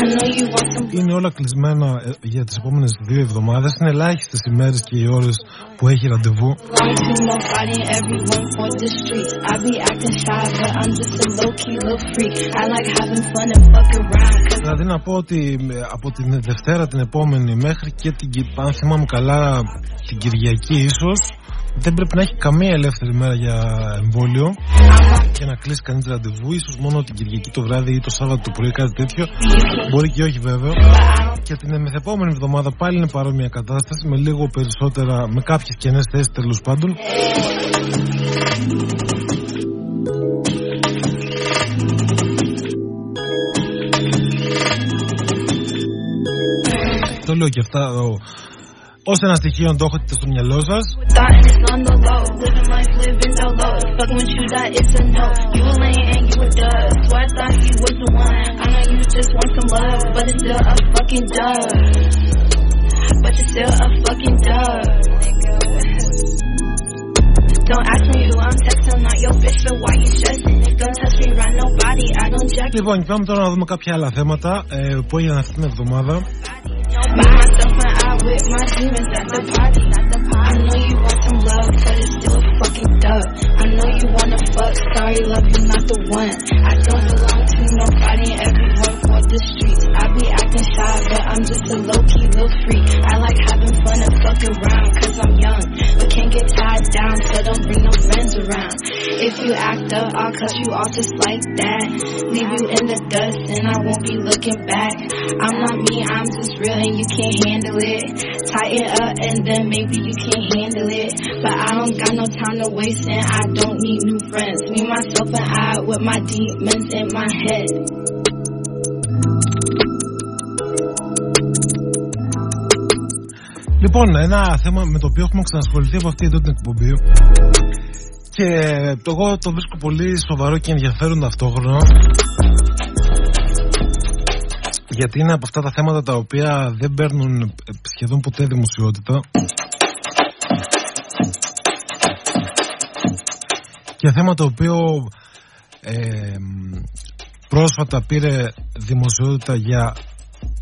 [SPEAKER 4] I know you want some
[SPEAKER 1] Είναι όλα κλεισμένα ε, για τις επόμενες δύο εβδομάδες. Είναι ελάχιστες οι μέρες και οι ώρες που έχει ραντεβού.
[SPEAKER 4] belong to nobody, everyone for the streets. I be acting shy, but I'm just a low key little freak. I like having fun and fuck around. Cause
[SPEAKER 1] Δηλαδή να πω ότι ε, από την Δευτέρα την επόμενη μέχρι και την, Ки- αν θυμάμαι καλά την Κυριακή ίσως δεν πρέπει να έχει καμία ελεύθερη μέρα για εμβόλιο και να κλείσει κανείς ραντεβού ίσως μόνο την Κυριακή το βράδυ ή το Σάββατο το πρωί κάτι τέτοιο. Μπορεί και όχι βέβαια. Και την μεθεπόμενη εβδομάδα πάλι είναι παρόμοια κατάσταση με λίγο περισσότερα με κάποιες κενές θέσεις τέλος πάντων. Το λέω και αυτά Ω ένα στοιχείο, αν το έχετε στο μυαλό σας, Λοιπόν, πάμε τώρα να δούμε κάποια άλλα θέματα ε, που έγιναν αυτήν την εβδομάδα.
[SPEAKER 4] With my demons at the party. I know you want some love, but it's still fucking dub. I know you wanna fuck, sorry, love you're not the one. I don't belong to nobody, everyone for the streets. I be acting shy, but I'm just a low key little freak. I like having fun and fuck around, cause I'm young. But can't get tied down, so don't bring no friends around. If you act up, I'll cut you off just like that. Leave you in the dust, and I won't be looking back. I'm not me, I'm just real, and you can't handle it. Tighten up, and then maybe you can handle it. But I don't got no time to waste, and I don't need new friends. Me, myself, and I with my demons in my head.
[SPEAKER 1] Λοιπόν, ένα θέμα με το οποίο έχουμε ξανασχοληθεί από αυτή εδώ την εκπομπή και το εγώ το βρίσκω πολύ σοβαρό και ενδιαφέρον ταυτόχρονα γιατί είναι από αυτά τα θέματα τα οποία δεν παίρνουν σχεδόν ποτέ δημοσιότητα. Και θέμα το οποίο ε, πρόσφατα πήρε δημοσιότητα για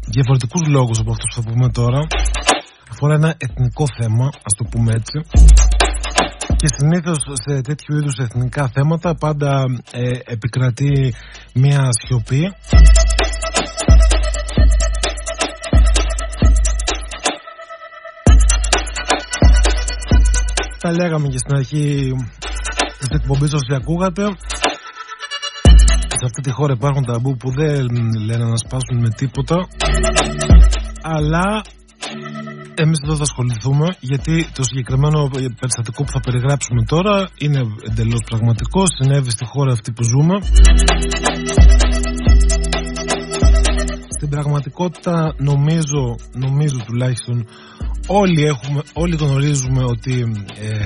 [SPEAKER 1] διαφορετικούς λόγους από αυτούς που θα πούμε τώρα. Αφορά ένα εθνικό θέμα, ας το πούμε έτσι. Και συνήθως σε τέτοιου είδους εθνικά θέματα πάντα ε, επικρατεί μια σιωπή Τα λέγαμε και στην αρχή της εκπομπής όσοι ακούγατε. Σε αυτή τη χώρα υπάρχουν ταμπού που δεν λένε να σπάσουν με τίποτα. Αλλά εμείς εδώ θα ασχοληθούμε γιατί το συγκεκριμένο περιστατικό που θα περιγράψουμε τώρα είναι εντελώς πραγματικό. Συνέβη στη χώρα αυτή που ζούμε στην πραγματικότητα νομίζω, νομίζω τουλάχιστον όλοι, έχουμε, όλοι γνωρίζουμε ότι ε,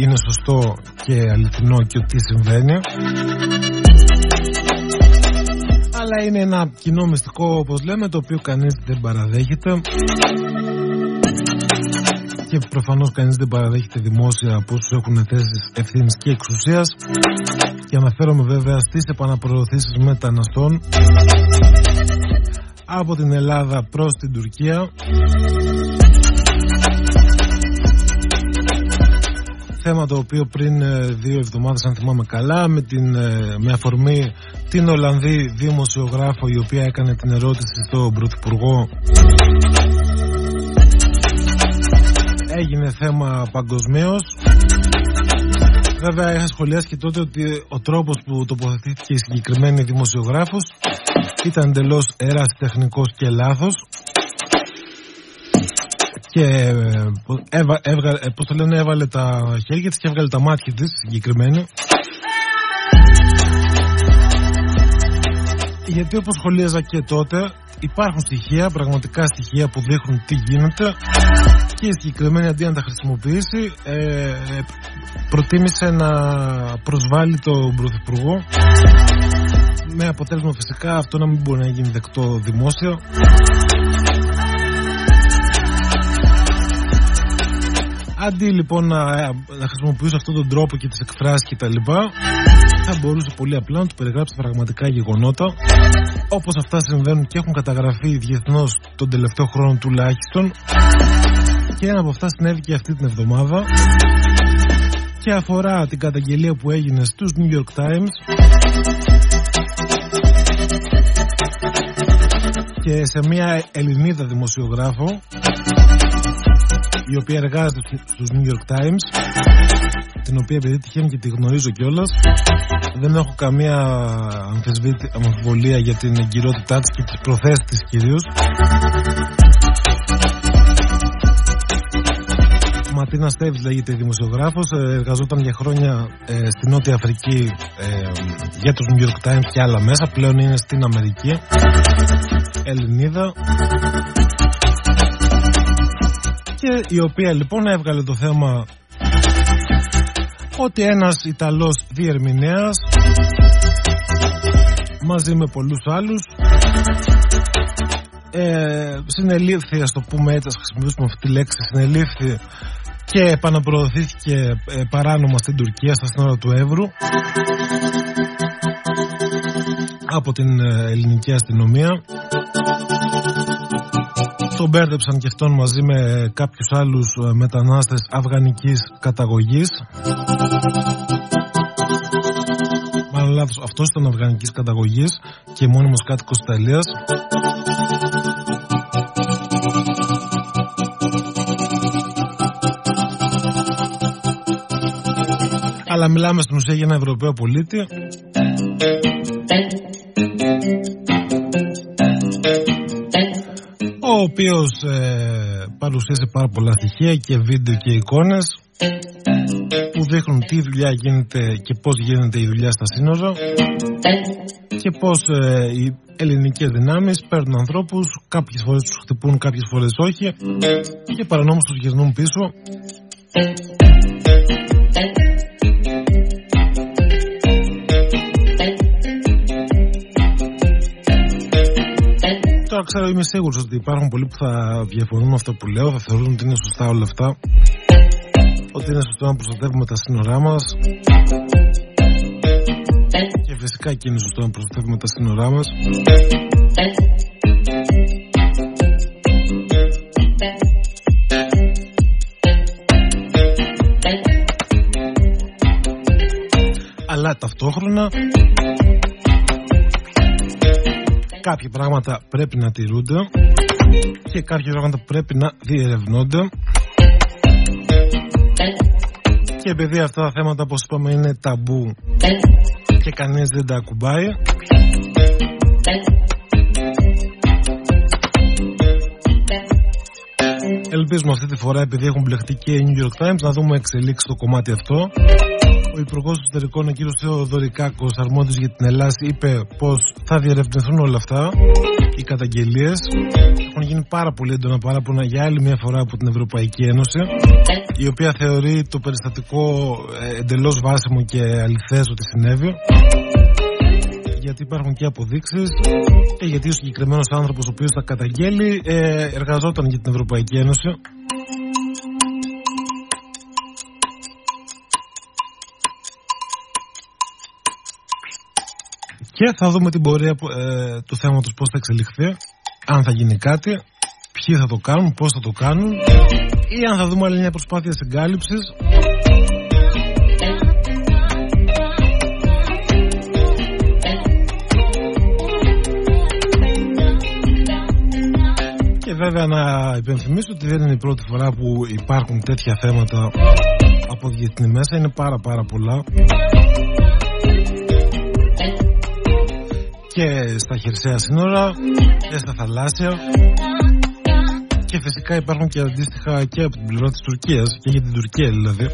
[SPEAKER 1] είναι σωστό και αληθινό και ότι συμβαίνει. Αλλά είναι ένα κοινό μυστικό όπως λέμε το οποίο κανείς δεν παραδέχεται. Και προφανώς κανείς δεν παραδέχεται δημόσια από όσους έχουν θέσεις ευθύνης και εξουσίας. Και αναφέρομαι βέβαια στις επαναπροωθήσεις μεταναστών από την Ελλάδα προς την Τουρκία θέμα το οποίο πριν ε, δύο εβδομάδες αν θυμάμαι καλά με, την, ε, με αφορμή την Ολλανδή δημοσιογράφο η οποία έκανε την ερώτηση στον Πρωθυπουργό έγινε θέμα παγκοσμίως. Βέβαια είχα σχολιάσει και τότε ότι ο τρόπος που τοποθετήθηκε η συγκεκριμένη δημοσιογράφος ήταν εντελώς ερασιτεχνικός και λάθος. Και ε, έβα, έβγα, ε, πώς το λένε, έβαλε τα χέρια της και έβγαλε τα μάτια της συγκεκριμένη γιατί όπως σχολίαζα και τότε υπάρχουν στοιχεία, πραγματικά στοιχεία που δείχνουν τι γίνεται. Και η συγκεκριμένη αντί να τα χρησιμοποιήσει ε, προτίμησε να προσβάλλει τον Πρωθυπουργό με αποτέλεσμα φυσικά αυτό να μην μπορεί να γίνει δεκτό δημόσιο Αντί λοιπόν να, να χρησιμοποιήσω αυτόν τον τρόπο και τις εκφράσεις και τα λοιπά θα θα μπορούσε πολύ απλά να του περιγράψει πραγματικά γεγονότα όπως αυτά συμβαίνουν και έχουν καταγραφεί διεθνώς τον τελευταίο χρόνο τουλάχιστον. Και ένα από αυτά συνέβη και αυτή την εβδομάδα και αφορά την καταγγελία που έγινε στους New York Times και σε μια Ελληνίδα δημοσιογράφο η οποία εργάζεται στους New York Times την οποία επειδή τυχαίνει και τη γνωρίζω κιόλας δεν έχω καμία αμφιβολία για την εγκυρότητά της και τις προθέσεις της κυρίως Ματίνα Στέβη λέγεται δημοσιογράφος. Ε, εργαζόταν για χρόνια ε, στη Νότια Αφρική ε, για τους New York Times και άλλα μέσα. Πλέον είναι στην Αμερική. Ελληνίδα. Και η οποία λοιπόν έβγαλε το θέμα ότι ένας Ιταλός διερμηνέας μαζί με πολλούς άλλους ε, συνελήφθη, ας το πούμε έτσι, ας χρησιμοποιήσουμε αυτή τη λέξη, συνελήφθη και επαναπροωθήθηκε ε, παράνομα στην Τουρκία στα σύνορα του Εύρου από την ε, ελληνική αστυνομία. Τον μπέρδεψαν και αυτόν μαζί με κάποιους άλλους ε, μετανάστες αφγανικής καταγωγής Μάλλον λάθος, αυτός ήταν αφγανικής καταγωγής και μόνιμος κάτοικος Ιταλίας. Αλλά μιλάμε στην ουσία για ένα Ευρωπαίο πολίτη. Ο οποίος ε, παρουσίασε πάρα πολλά στοιχεία και βίντεο και εικόνες που δείχνουν τι δουλειά γίνεται και πώς γίνεται η δουλειά στα σύνορα και πώς ε, οι ελληνικές δυνάμεις παίρνουν ανθρώπους κάποιες φορές τους χτυπούν, κάποιες φορές όχι και παρανόμως τους γυρνούν πίσω Τώρα ξέρω, είμαι σίγουρος ότι υπάρχουν πολλοί που θα διαφωνούν με αυτό που λέω, θα θεωρούν ότι είναι σωστά όλα αυτά. Ότι είναι σωστό να προστατεύουμε τα σύνορά μας. Και φυσικά και είναι σωστό να προστατεύουμε τα σύνορά μας. Αλλά ταυτόχρονα κάποια πράγματα πρέπει να τηρούνται και κάποια πράγματα πρέπει να διερευνώνται και επειδή αυτά τα θέματα όπως είπαμε είναι ταμπού και κανείς δεν τα ακουμπάει Ελπίζουμε αυτή τη φορά επειδή έχουν μπλεχτεί και οι New York Times να δούμε εξελίξει το κομμάτι αυτό ο Υπουργός Εσωτερικών, ο κ. Θεοδωρικάκος, αρμόδιος για την Ελλάδα, είπε πως θα διερευνηθούν όλα αυτά. Οι καταγγελίες έχουν γίνει πάρα πολύ έντονα παράπονα για άλλη μια φορά από την Ευρωπαϊκή Ένωση, η οποία θεωρεί το περιστατικό ε, εντελώς βάσιμο και αληθές ότι συνέβη. Γιατί υπάρχουν και αποδείξεις και γιατί ο συγκεκριμένος άνθρωπος ο οποίος τα καταγγέλει ε, εργαζόταν για την Ευρωπαϊκή Ένωση και θα δούμε την πορεία ε, του θέματος πώς θα εξελιχθεί αν θα γίνει κάτι ποιοι θα το κάνουν, πώς θα το κάνουν ή αν θα δούμε άλλη μια προσπάθεια συγκάλυψης. Και βέβαια να υπενθυμίσω ότι δεν είναι η πρώτη φορά που υπάρχουν τέτοια θέματα από διεθνή μέσα. Είναι πάρα πάρα πολλά και στα χερσαία σύνορα και στα θαλάσσια. Και φυσικά υπάρχουν και αντίστοιχα και από την πλευρά της Τουρκίας και για την Τουρκία δηλαδή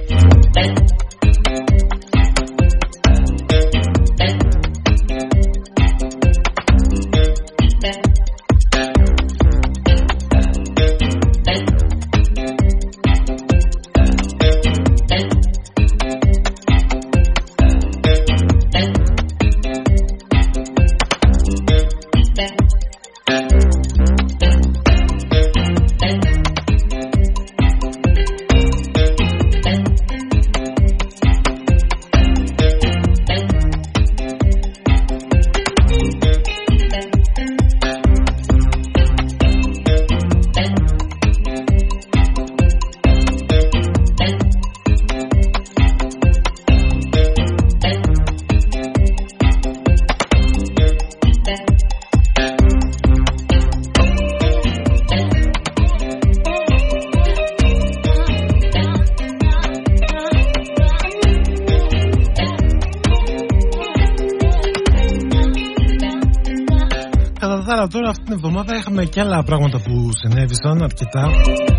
[SPEAKER 1] είχαμε και άλλα πράγματα που συνέβησαν αρκετά.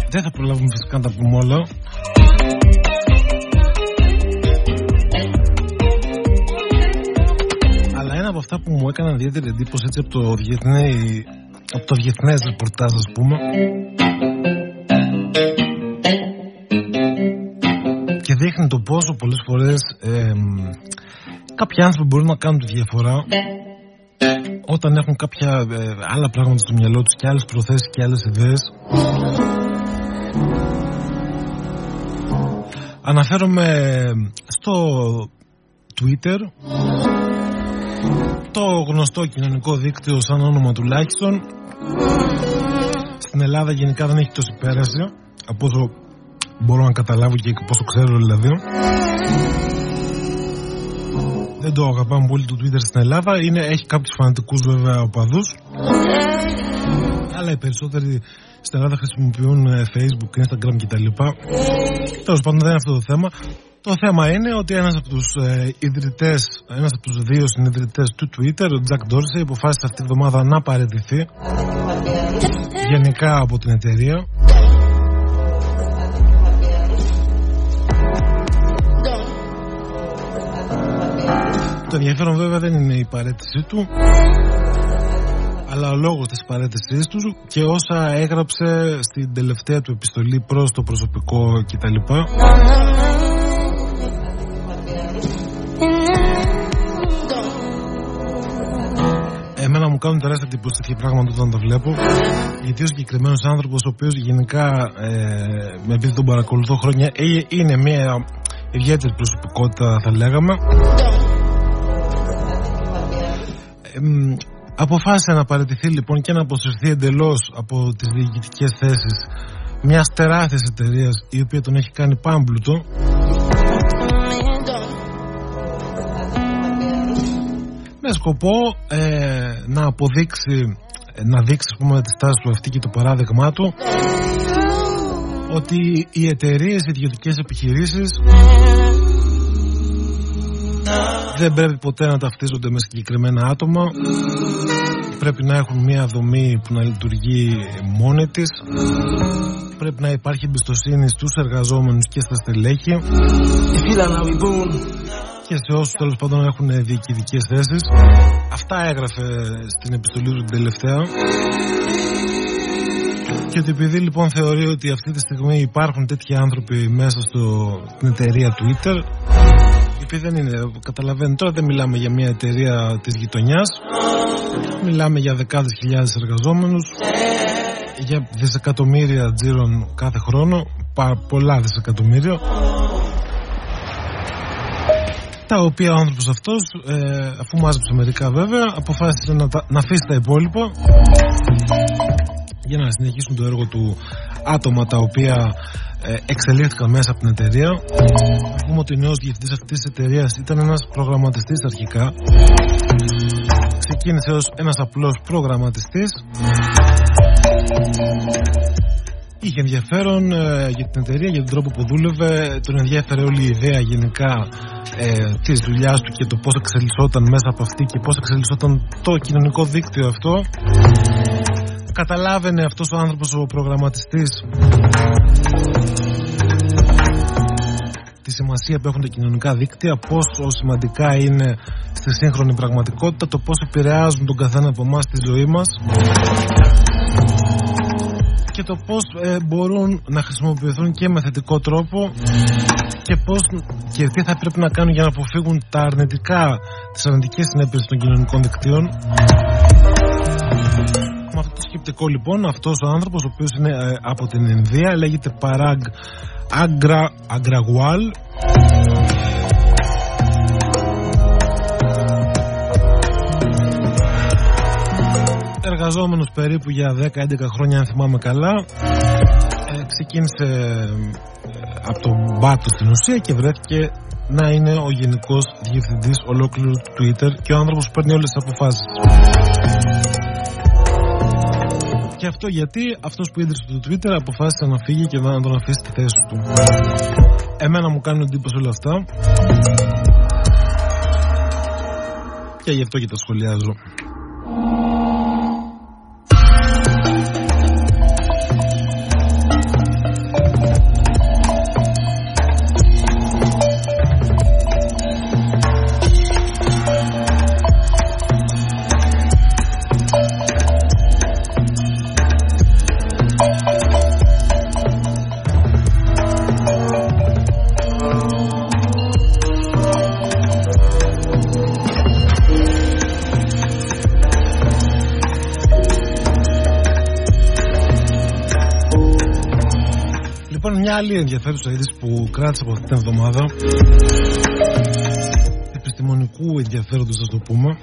[SPEAKER 1] Δεν θα προλάβουμε φυσικά να τα πούμε όλα. Αλλά ένα από αυτά που μου έκαναν ιδιαίτερη εντύπωση έτσι από το διεθνέ, από το διεθνές ρεπορτάζ ας πούμε και δείχνει το πόσο πολλές φορές ε, κάποιοι άνθρωποι μπορούν να κάνουν τη διαφορά όταν έχουν κάποια ε, άλλα πράγματα στο μυαλό τους και άλλες προθέσεις και άλλες ιδέες. Αναφέρομαι στο Twitter. Το γνωστό κοινωνικό δίκτυο σαν όνομα τουλάχιστον. Στην Ελλάδα γενικά δεν έχει τόση πέραση από όσο μπορώ να καταλάβω και πόσο ξέρω δηλαδή δεν το αγαπάμε πολύ το Twitter στην Ελλάδα είναι, έχει κάποιους φανατικούς βέβαια οπαδούς αλλά οι περισσότεροι στην Ελλάδα χρησιμοποιούν ε, Facebook, Instagram κτλ. Τέλος πάντων δεν είναι αυτό το θέμα. Το θέμα είναι ότι ένας από τους ε, ιδρυτές, ένας από τους δύο συνειδητές του Twitter, ο Jack Dorsey, αποφάσισε αυτή τη βδομάδα να παραιτηθεί γενικά από την εταιρεία. Το ενδιαφέρον βέβαια δεν είναι η παρέτησή του αλλά ο λόγος της παρέτησής του και όσα έγραψε στην τελευταία του επιστολή προς το προσωπικό κτλ. Εμένα μου κάνουν τεράστια εντύπωση τέτοια πράγματα όταν τα βλέπω. Γιατί ο συγκεκριμένος άνθρωπος, ο οποίος γενικά ε, με επειδή τον παρακολουθώ χρόνια, ε, είναι μια ιδιαίτερη προσωπικότητα, θα λέγαμε. Ε, αποφάσισε να παραιτηθεί λοιπόν και να αποσυρθεί εντελώς από τις διοικητικές θέσεις μιας τεράστιας εταιρείας η οποία τον έχει κάνει πάμπλουτο. Με σκοπό ε, να αποδείξει να δείξει πούμε, τη στάση του αυτή και το παράδειγμά του ότι οι εταιρείες, οι ιδιωτικές επιχειρήσεις δεν πρέπει ποτέ να ταυτίζονται με συγκεκριμένα άτομα. Πρέπει να έχουν μια δομή που να λειτουργεί μόνη της. Πρέπει να υπάρχει εμπιστοσύνη στους εργαζόμενους και στα στελέχη. Και σε όσους τέλος πάντων έχουν διοικητικές θέσεις. Αυτά έγραφε στην επιστολή του την τελευταία. Και ότι επειδή λοιπόν θεωρεί ότι αυτή τη στιγμή υπάρχουν τέτοιοι άνθρωποι μέσα στην εταιρεία Twitter επειδή δεν είναι, καταλαβαίνετε. Τώρα δεν μιλάμε για μια εταιρεία της γειτονιάς. Μιλάμε για δεκάδες χιλιάδες εργαζόμενους για δισεκατομμύρια τζίρων κάθε χρόνο. Πολλά δισεκατομμύρια. Τα οποία ο άνθρωπος αυτός ε, αφού μάζεψε μερικά βέβαια αποφάσισε να, να αφήσει τα υπόλοιπα για να συνεχίσουν το έργο του άτομα τα οποία ε, εξελίχθηκαν μέσα από την εταιρεία. Να πούμε ότι ο νέος διευθυντής αυτής της εταιρείας ήταν ένας προγραμματιστής αρχικά. Ξεκίνησε ως ένας απλός προγραμματιστής. Είχε ενδιαφέρον ε, για την εταιρεία, για τον τρόπο που δούλευε. Τον ενδιαφέρε όλη η ιδέα γενικά ε, της δουλειάς του και το πώς εξελισσόταν μέσα από αυτή και πώς εξελισσόταν το κοινωνικό δίκτυο αυτό. Καταλάβαινε αυτός ο άνθρωπος ο προγραμματιστής τη σημασία που έχουν τα κοινωνικά δίκτυα, πόσο σημαντικά είναι στη σύγχρονη πραγματικότητα, το πώς επηρεάζουν τον καθένα από εμάς στη ζωή μας και το πώς ε, μπορούν να χρησιμοποιηθούν και με θετικό τρόπο και πώς και τι θα πρέπει να κάνουν για να αποφύγουν τα αρνητικά, τις αρνητικές συνέπειες των κοινωνικών δικτύων με αυτό το σκεπτικό. Λοιπόν αυτός ο άνθρωπος ο οποίος είναι ε, από την Ινδία λέγεται Παράγ Αγκρα, Αγκραγουάλ εργαζόμενος περίπου για 10-11 χρόνια αν θυμάμαι καλά. Ε, ξεκίνησε ε, από τον Μπάτο στην ουσία και βρέθηκε να είναι ο γενικός διευθυντής ολόκληρου του Twitter και ο άνθρωπος που παίρνει όλες τις αποφάσεις και αυτό γιατί αυτός που ίδρυσε το Twitter αποφάσισε να φύγει και να τον αφήσει τη θέση του. Εμένα μου κάνουν εντύπωση όλα αυτά. Και γι' αυτό και τα σχολιάζω. Ενδιαφέρουσα είδηση που κράτησε από αυτή την εβδομάδα. Επιστημονικού ενδιαφέροντος, θα το πούμε.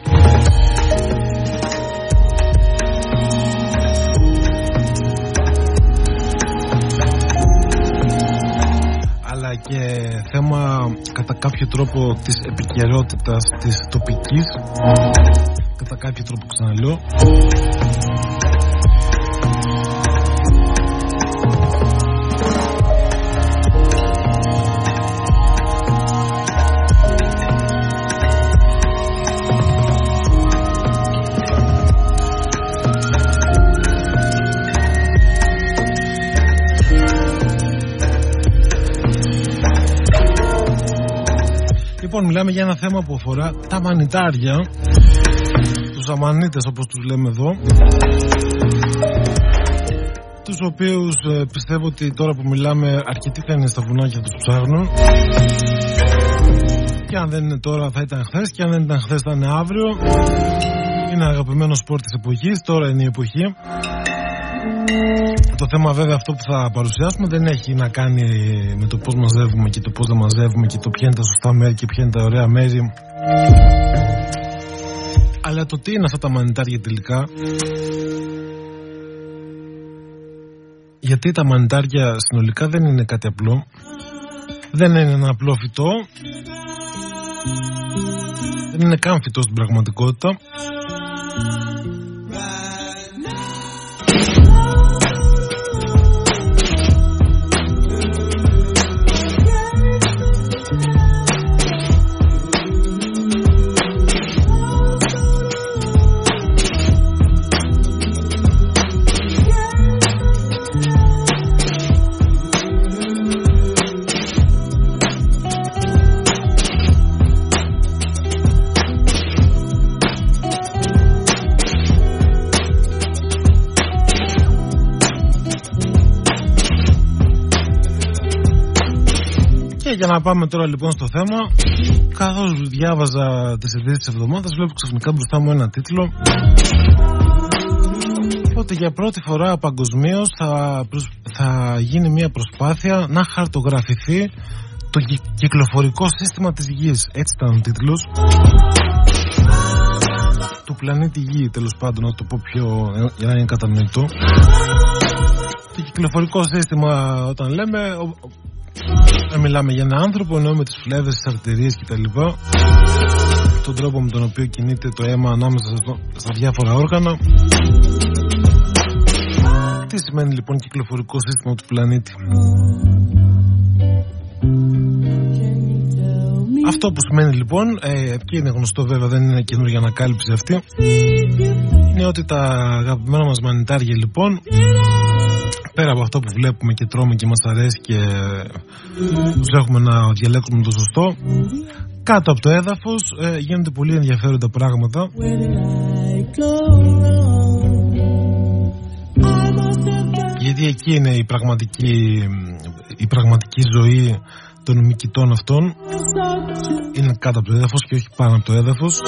[SPEAKER 1] αλλά και θέμα κατά κάποιο τρόπο της επικαιρότητας της τοπικής κατά κάποιο τρόπο ξαναλέω μιλάμε για ένα θέμα που αφορά τα μανιτάρια, τους αμανίτες όπως τους λέμε εδώ, τους οποίους ε, πιστεύω ότι τώρα που μιλάμε αρκετοί θα είναι στα βουνάκια τους ψάχνουν. Και αν δεν είναι τώρα θα ήταν χθες. Και αν δεν ήταν χθες θα είναι αύριο. Είναι αγαπημένος σπορ της εποχής, τώρα είναι η εποχή το θέμα βέβαια αυτό που θα παρουσιάσουμε δεν έχει να κάνει με το πώς μαζεύουμε και το πώς δεν μαζεύουμε και το ποια είναι τα σωστά μέρη και ποια είναι τα ωραία μέρη. Αλλά το τι είναι αυτά τα μανιτάρια τελικά; Γιατί τα μανιτάρια συνολικά δεν είναι κάτι απλό. Δεν είναι ένα απλό φυτό. Δεν είναι καν φυτό στην πραγματικότητα. Για να πάμε τώρα λοιπόν στο θέμα, καθώς διάβαζα τις ειδήσεις της εβδομάδας, βλέπω ξαφνικά μπροστά μου ένα τίτλο. Ότι για πρώτη φορά παγκοσμίως θα, προσ... θα γίνει μια προσπάθεια να χαρτογραφηθεί το κυκλοφορικό σύστημα της Γης. Έτσι ήταν ο τίτλος. Του πλανήτη Γη, τέλος πάντων, να το πω πιο για να είναι κατανοητό. Το κυκλοφορικό σύστημα, όταν λέμε, δεν μιλάμε για έναν άνθρωπο, εννοούμε τις φλέβες, τις αρτηρίες κτλ. Τον τρόπο με τον οποίο κινείται το αίμα ανάμεσα στα διάφορα όργανα. Τι σημαίνει λοιπόν κυκλοφορικό σύστημα του πλανήτη; Αυτό που σημαίνει λοιπόν, ε, και είναι γνωστό βέβαια, δεν είναι καινούργια ανακάλυψη αυτή, είναι ότι τα αγαπημένα μας μανιτάρια λοιπόν πέρα από αυτό που βλέπουμε και τρώμε και μας αρέσει και τους έχουμε να διαλέξουμε το σωστό κάτω από το έδαφος ε, γίνονται πολύ ενδιαφέροντα πράγματα. Γιατί εκεί είναι η πραγματική, η πραγματική ζωή των μικητών αυτών. Είναι κάτω από το έδαφος και όχι πάνω από το έδαφος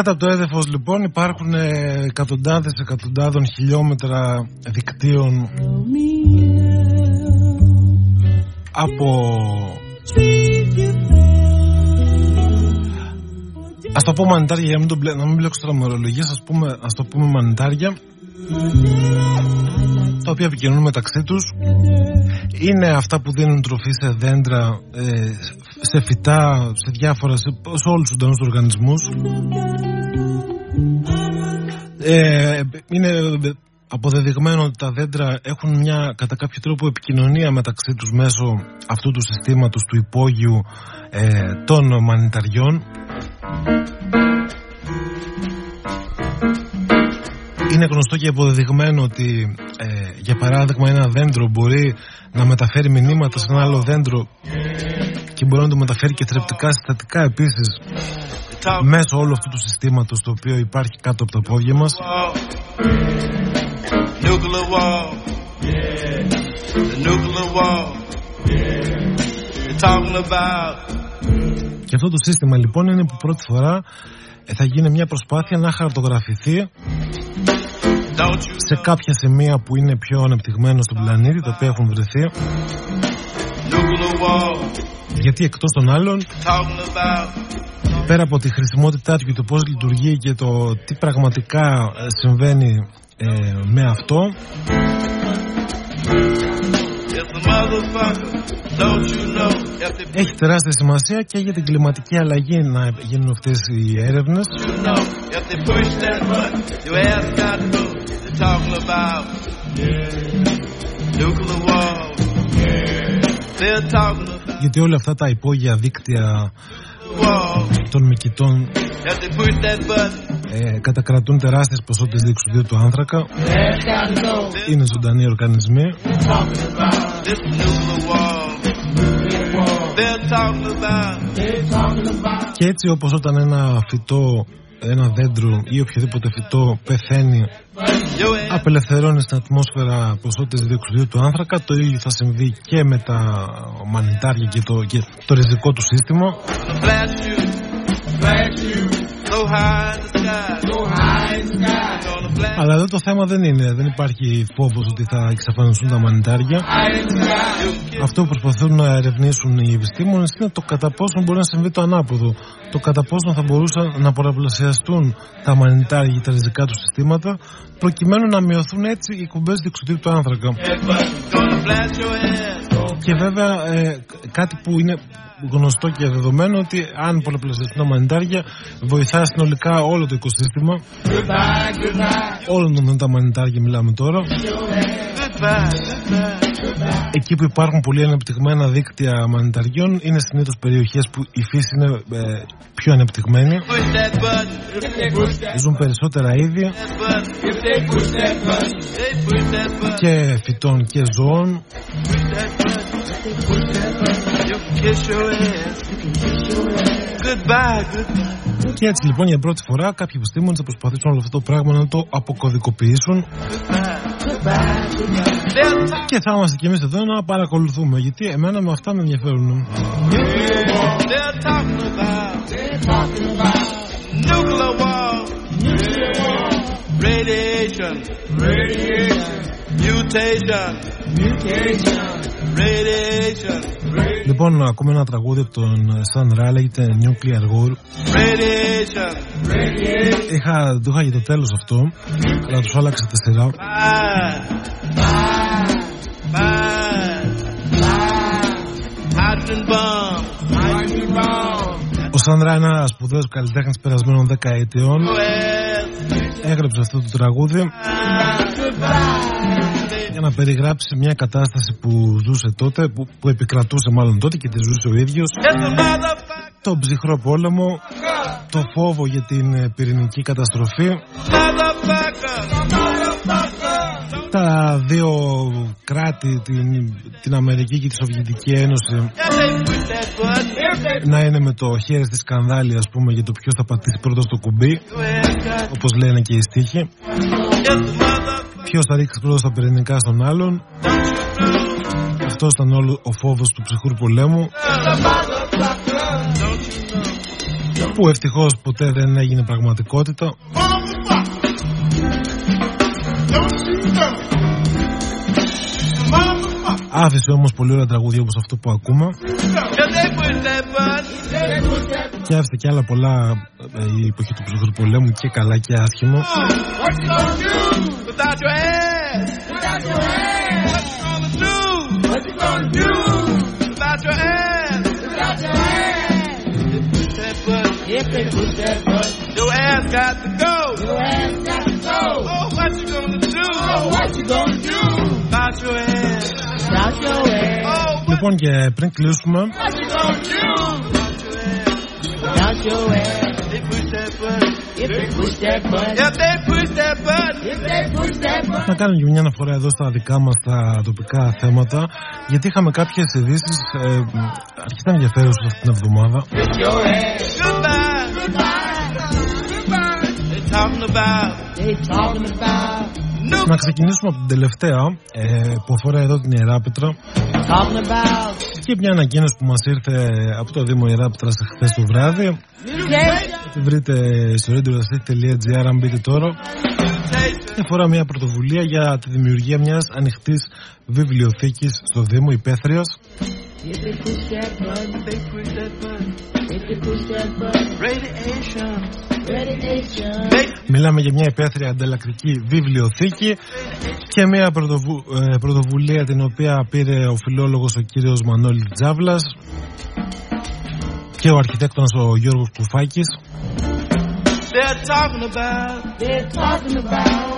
[SPEAKER 1] Κάτω από το έδαφος λοιπόν υπάρχουν εκατοντάδες εκατοντάδων χιλιόμετρα δικτύων από Ας το πω μανιτάρια για να μην, το μπλε, να μην μπλέξω τώρα με ορολογίες ας, πούμε, ας το πούμε μανιτάρια τα οποία επικοινωνούν μεταξύ τους. Είναι αυτά που δίνουν τροφή σε δέντρα ε, σε φυτά, σε διάφορα σε, σε όλους τους ζωντανούς οργανισμούς Ε, είναι αποδεδειγμένο ότι τα δέντρα έχουν μια κατά κάποιο τρόπο επικοινωνία μεταξύ τους μέσω αυτού του συστήματος του υπόγειου ε, των μανιταριών. Είναι γνωστό και αποδεδειγμένο ότι ε, για παράδειγμα ένα δέντρο μπορεί να μεταφέρει μηνύματα σε ένα άλλο δέντρο και μπορεί να το μεταφέρει και θρεπτικά συστατικά επίσης μέσω όλου αυτού του συστήματος το οποίο υπάρχει κάτω από τα πόδια μας nuclear war. Yeah. The nuclear war. Yeah. You're talking about. Και αυτό το σύστημα λοιπόν είναι που πρώτη φορά ε, θα γίνει μια προσπάθεια να χαρτογραφηθεί σε κάποια σημεία που είναι πιο ανεπτυγμένα στον πλανήτη, τα οποία έχουν βρεθεί. Γιατί εκτός των άλλων, πέρα από τη χρησιμότητά του και το πώς λειτουργεί και το τι πραγματικά ε, συμβαίνει ε, με αυτό έχει τεράστια σημασία και για την κλιματική αλλαγή να γίνουν αυτές οι έρευνες γιατί όλα αυτά τα υπόγεια δίκτυα των μικητών ε, κατακρατούν τεράστιες ποσότητες διεξουδίου του άνθρακα. Είναι ζωντανοί οργανισμοί. Και έτσι όπως όταν ένα φυτό ένα δέντρο ή οποιοδήποτε φυτό πεθαίνει απελευθερώνει στην ατμόσφαιρα ποσότητες διοξιδίου του άνθρακα. Το ίδιο θα συμβεί και με τα μανιτάρια και το, και το ριζικό του σύστημα αλλά εδώ το θέμα δεν είναι, δεν υπάρχει φόβος ότι θα εξαφανιστούν τα μανιτάρια. Αυτό που προσπαθούν να ερευνήσουν οι επιστήμονες είναι το κατά πόσο μπορεί να συμβεί το ανάποδο. Το κατά πόσο θα μπορούσαν να πολλαπλασιαστούν τα μανιτάρια και τα ριζικά του συστήματα προκειμένου να μειωθούν έτσι οι κουμπές διοξιδίου του άνθρακα. Και βέβαια ε, κάτι που είναι γνωστό και δεδομένο ότι αν πολλαπλασιαστούν τα μανιτάρια βοηθά συνολικά όλο το οικοσύστημα. Όλων των τα μανιτάρια μιλάμε τώρα. Εκεί που υπάρχουν πολύ ανεπτυγμένα δίκτυα μανιταριών είναι συνήθως περιοχές που η φύση είναι ε, πιο ανεπτυγμένη. Ζουν περισσότερα είδη και φυτών και ζώων. Και έτσι λοιπόν για πρώτη φορά κάποιοι επιστήμονες θα προσπαθήσουν όλο αυτό το πράγμα να το αποκωδικοποιήσουν. Και θα είμαστε κι εμείς εδώ να παρακολουθούμε γιατί εμένα με αυτά με ενδιαφέρουν. Radiation. Radiation. Mutation. Mutation. Radiation. Λοιπόν, να ακούμε ένα τραγούδι από τον Sun Ra, λέγεται Nuclear War. Radiation. Radiation. Είχα, το είχα για το τέλος αυτό, αλλά τους άλλαξα τα σειρά. Ο Σάντρα είναι ένα σπουδαίος καλλιτέχνης περασμένων δεκαετιών. Έγραψε αυτό το τραγούδι για να περιγράψει μια κατάσταση που ζούσε τότε, που, που επικρατούσε μάλλον τότε και τη ζούσε ο ίδιος. Τον ψυχρό πόλεμο, το φόβο για την ε, πυρηνική καταστροφή. Τα δύο κράτη, την, την Αμερική και τη Σοβιετική Ένωση να είναι με το χέρι στη σκανδάλη ας πούμε για το ποιος θα πατήσει πρώτος στο κουμπί όπως λένε και οι στίχοι ποιος θα ρίξει πρώτο στα πυρηνικά στον άλλον. Αυτό ήταν όλο ο φόβος του ψυχρού πολέμου. Που ευτυχώς ποτέ δεν έγινε πραγματικότητα. Άφησε όμως πολύ ωραία τραγούδια όπως αυτό που ακούμε. Και άφησε και άλλα πολλά ε, η εποχή του ψυχρού πολέμου και καλά και άσχημο Your ass got to go. Your ass got to go.
[SPEAKER 5] Oh, what you gonna do? Oh, what you gonna do? About your ass.
[SPEAKER 6] About your ass.
[SPEAKER 5] Oh, what
[SPEAKER 1] Λοιπόν και πριν κλείσουμε
[SPEAKER 5] you gonna do?
[SPEAKER 6] About your ass.
[SPEAKER 5] They push that button.
[SPEAKER 6] If they push that button.
[SPEAKER 5] If they push that button.
[SPEAKER 6] If they push that button.
[SPEAKER 1] να κάνουμε και μια αναφορά εδώ στα δικά μας τα τοπικά θέματα γιατί είχαμε κάποιες ειδήσεις ε, αρκετά ενδιαφέρουσες αυτήν την εβδομάδα
[SPEAKER 6] Push your ass.
[SPEAKER 5] Goodbye.
[SPEAKER 6] Goodbye.
[SPEAKER 5] They talking about
[SPEAKER 6] They talking about.
[SPEAKER 5] new
[SPEAKER 1] να ξεκινήσουμε από την τελευταία ε, που αφορά εδώ την Ιεράπετρα
[SPEAKER 6] Talking about.
[SPEAKER 1] και μια ανακοίνωση που μας ήρθε από το Δήμο Ιεράπετρας χθες το βράδυ
[SPEAKER 6] Mutation.
[SPEAKER 1] τη βρείτε στο radio.gr αν μπείτε τώρα και αφορά μια πρωτοβουλία για τη δημιουργία μιας ανοιχτής βιβλιοθήκης στο Δήμο Υπαίθριος
[SPEAKER 6] If they push that button.
[SPEAKER 5] they push that button.
[SPEAKER 6] If they push that button.
[SPEAKER 5] Radiation.
[SPEAKER 6] Radiation.
[SPEAKER 5] They
[SPEAKER 1] Μιλάμε για μια υπαίθρια ανταλλακτική βιβλιοθήκη και μια πρωτοβου- ε, πρωτοβουλία την οποία πήρε ο φιλόλογος ο κύριος Μανώλη Τζάβλας και ο αρχιτέκτονας ο Γιώργος Κουφάκης
[SPEAKER 5] they're talking about
[SPEAKER 6] They're talking about.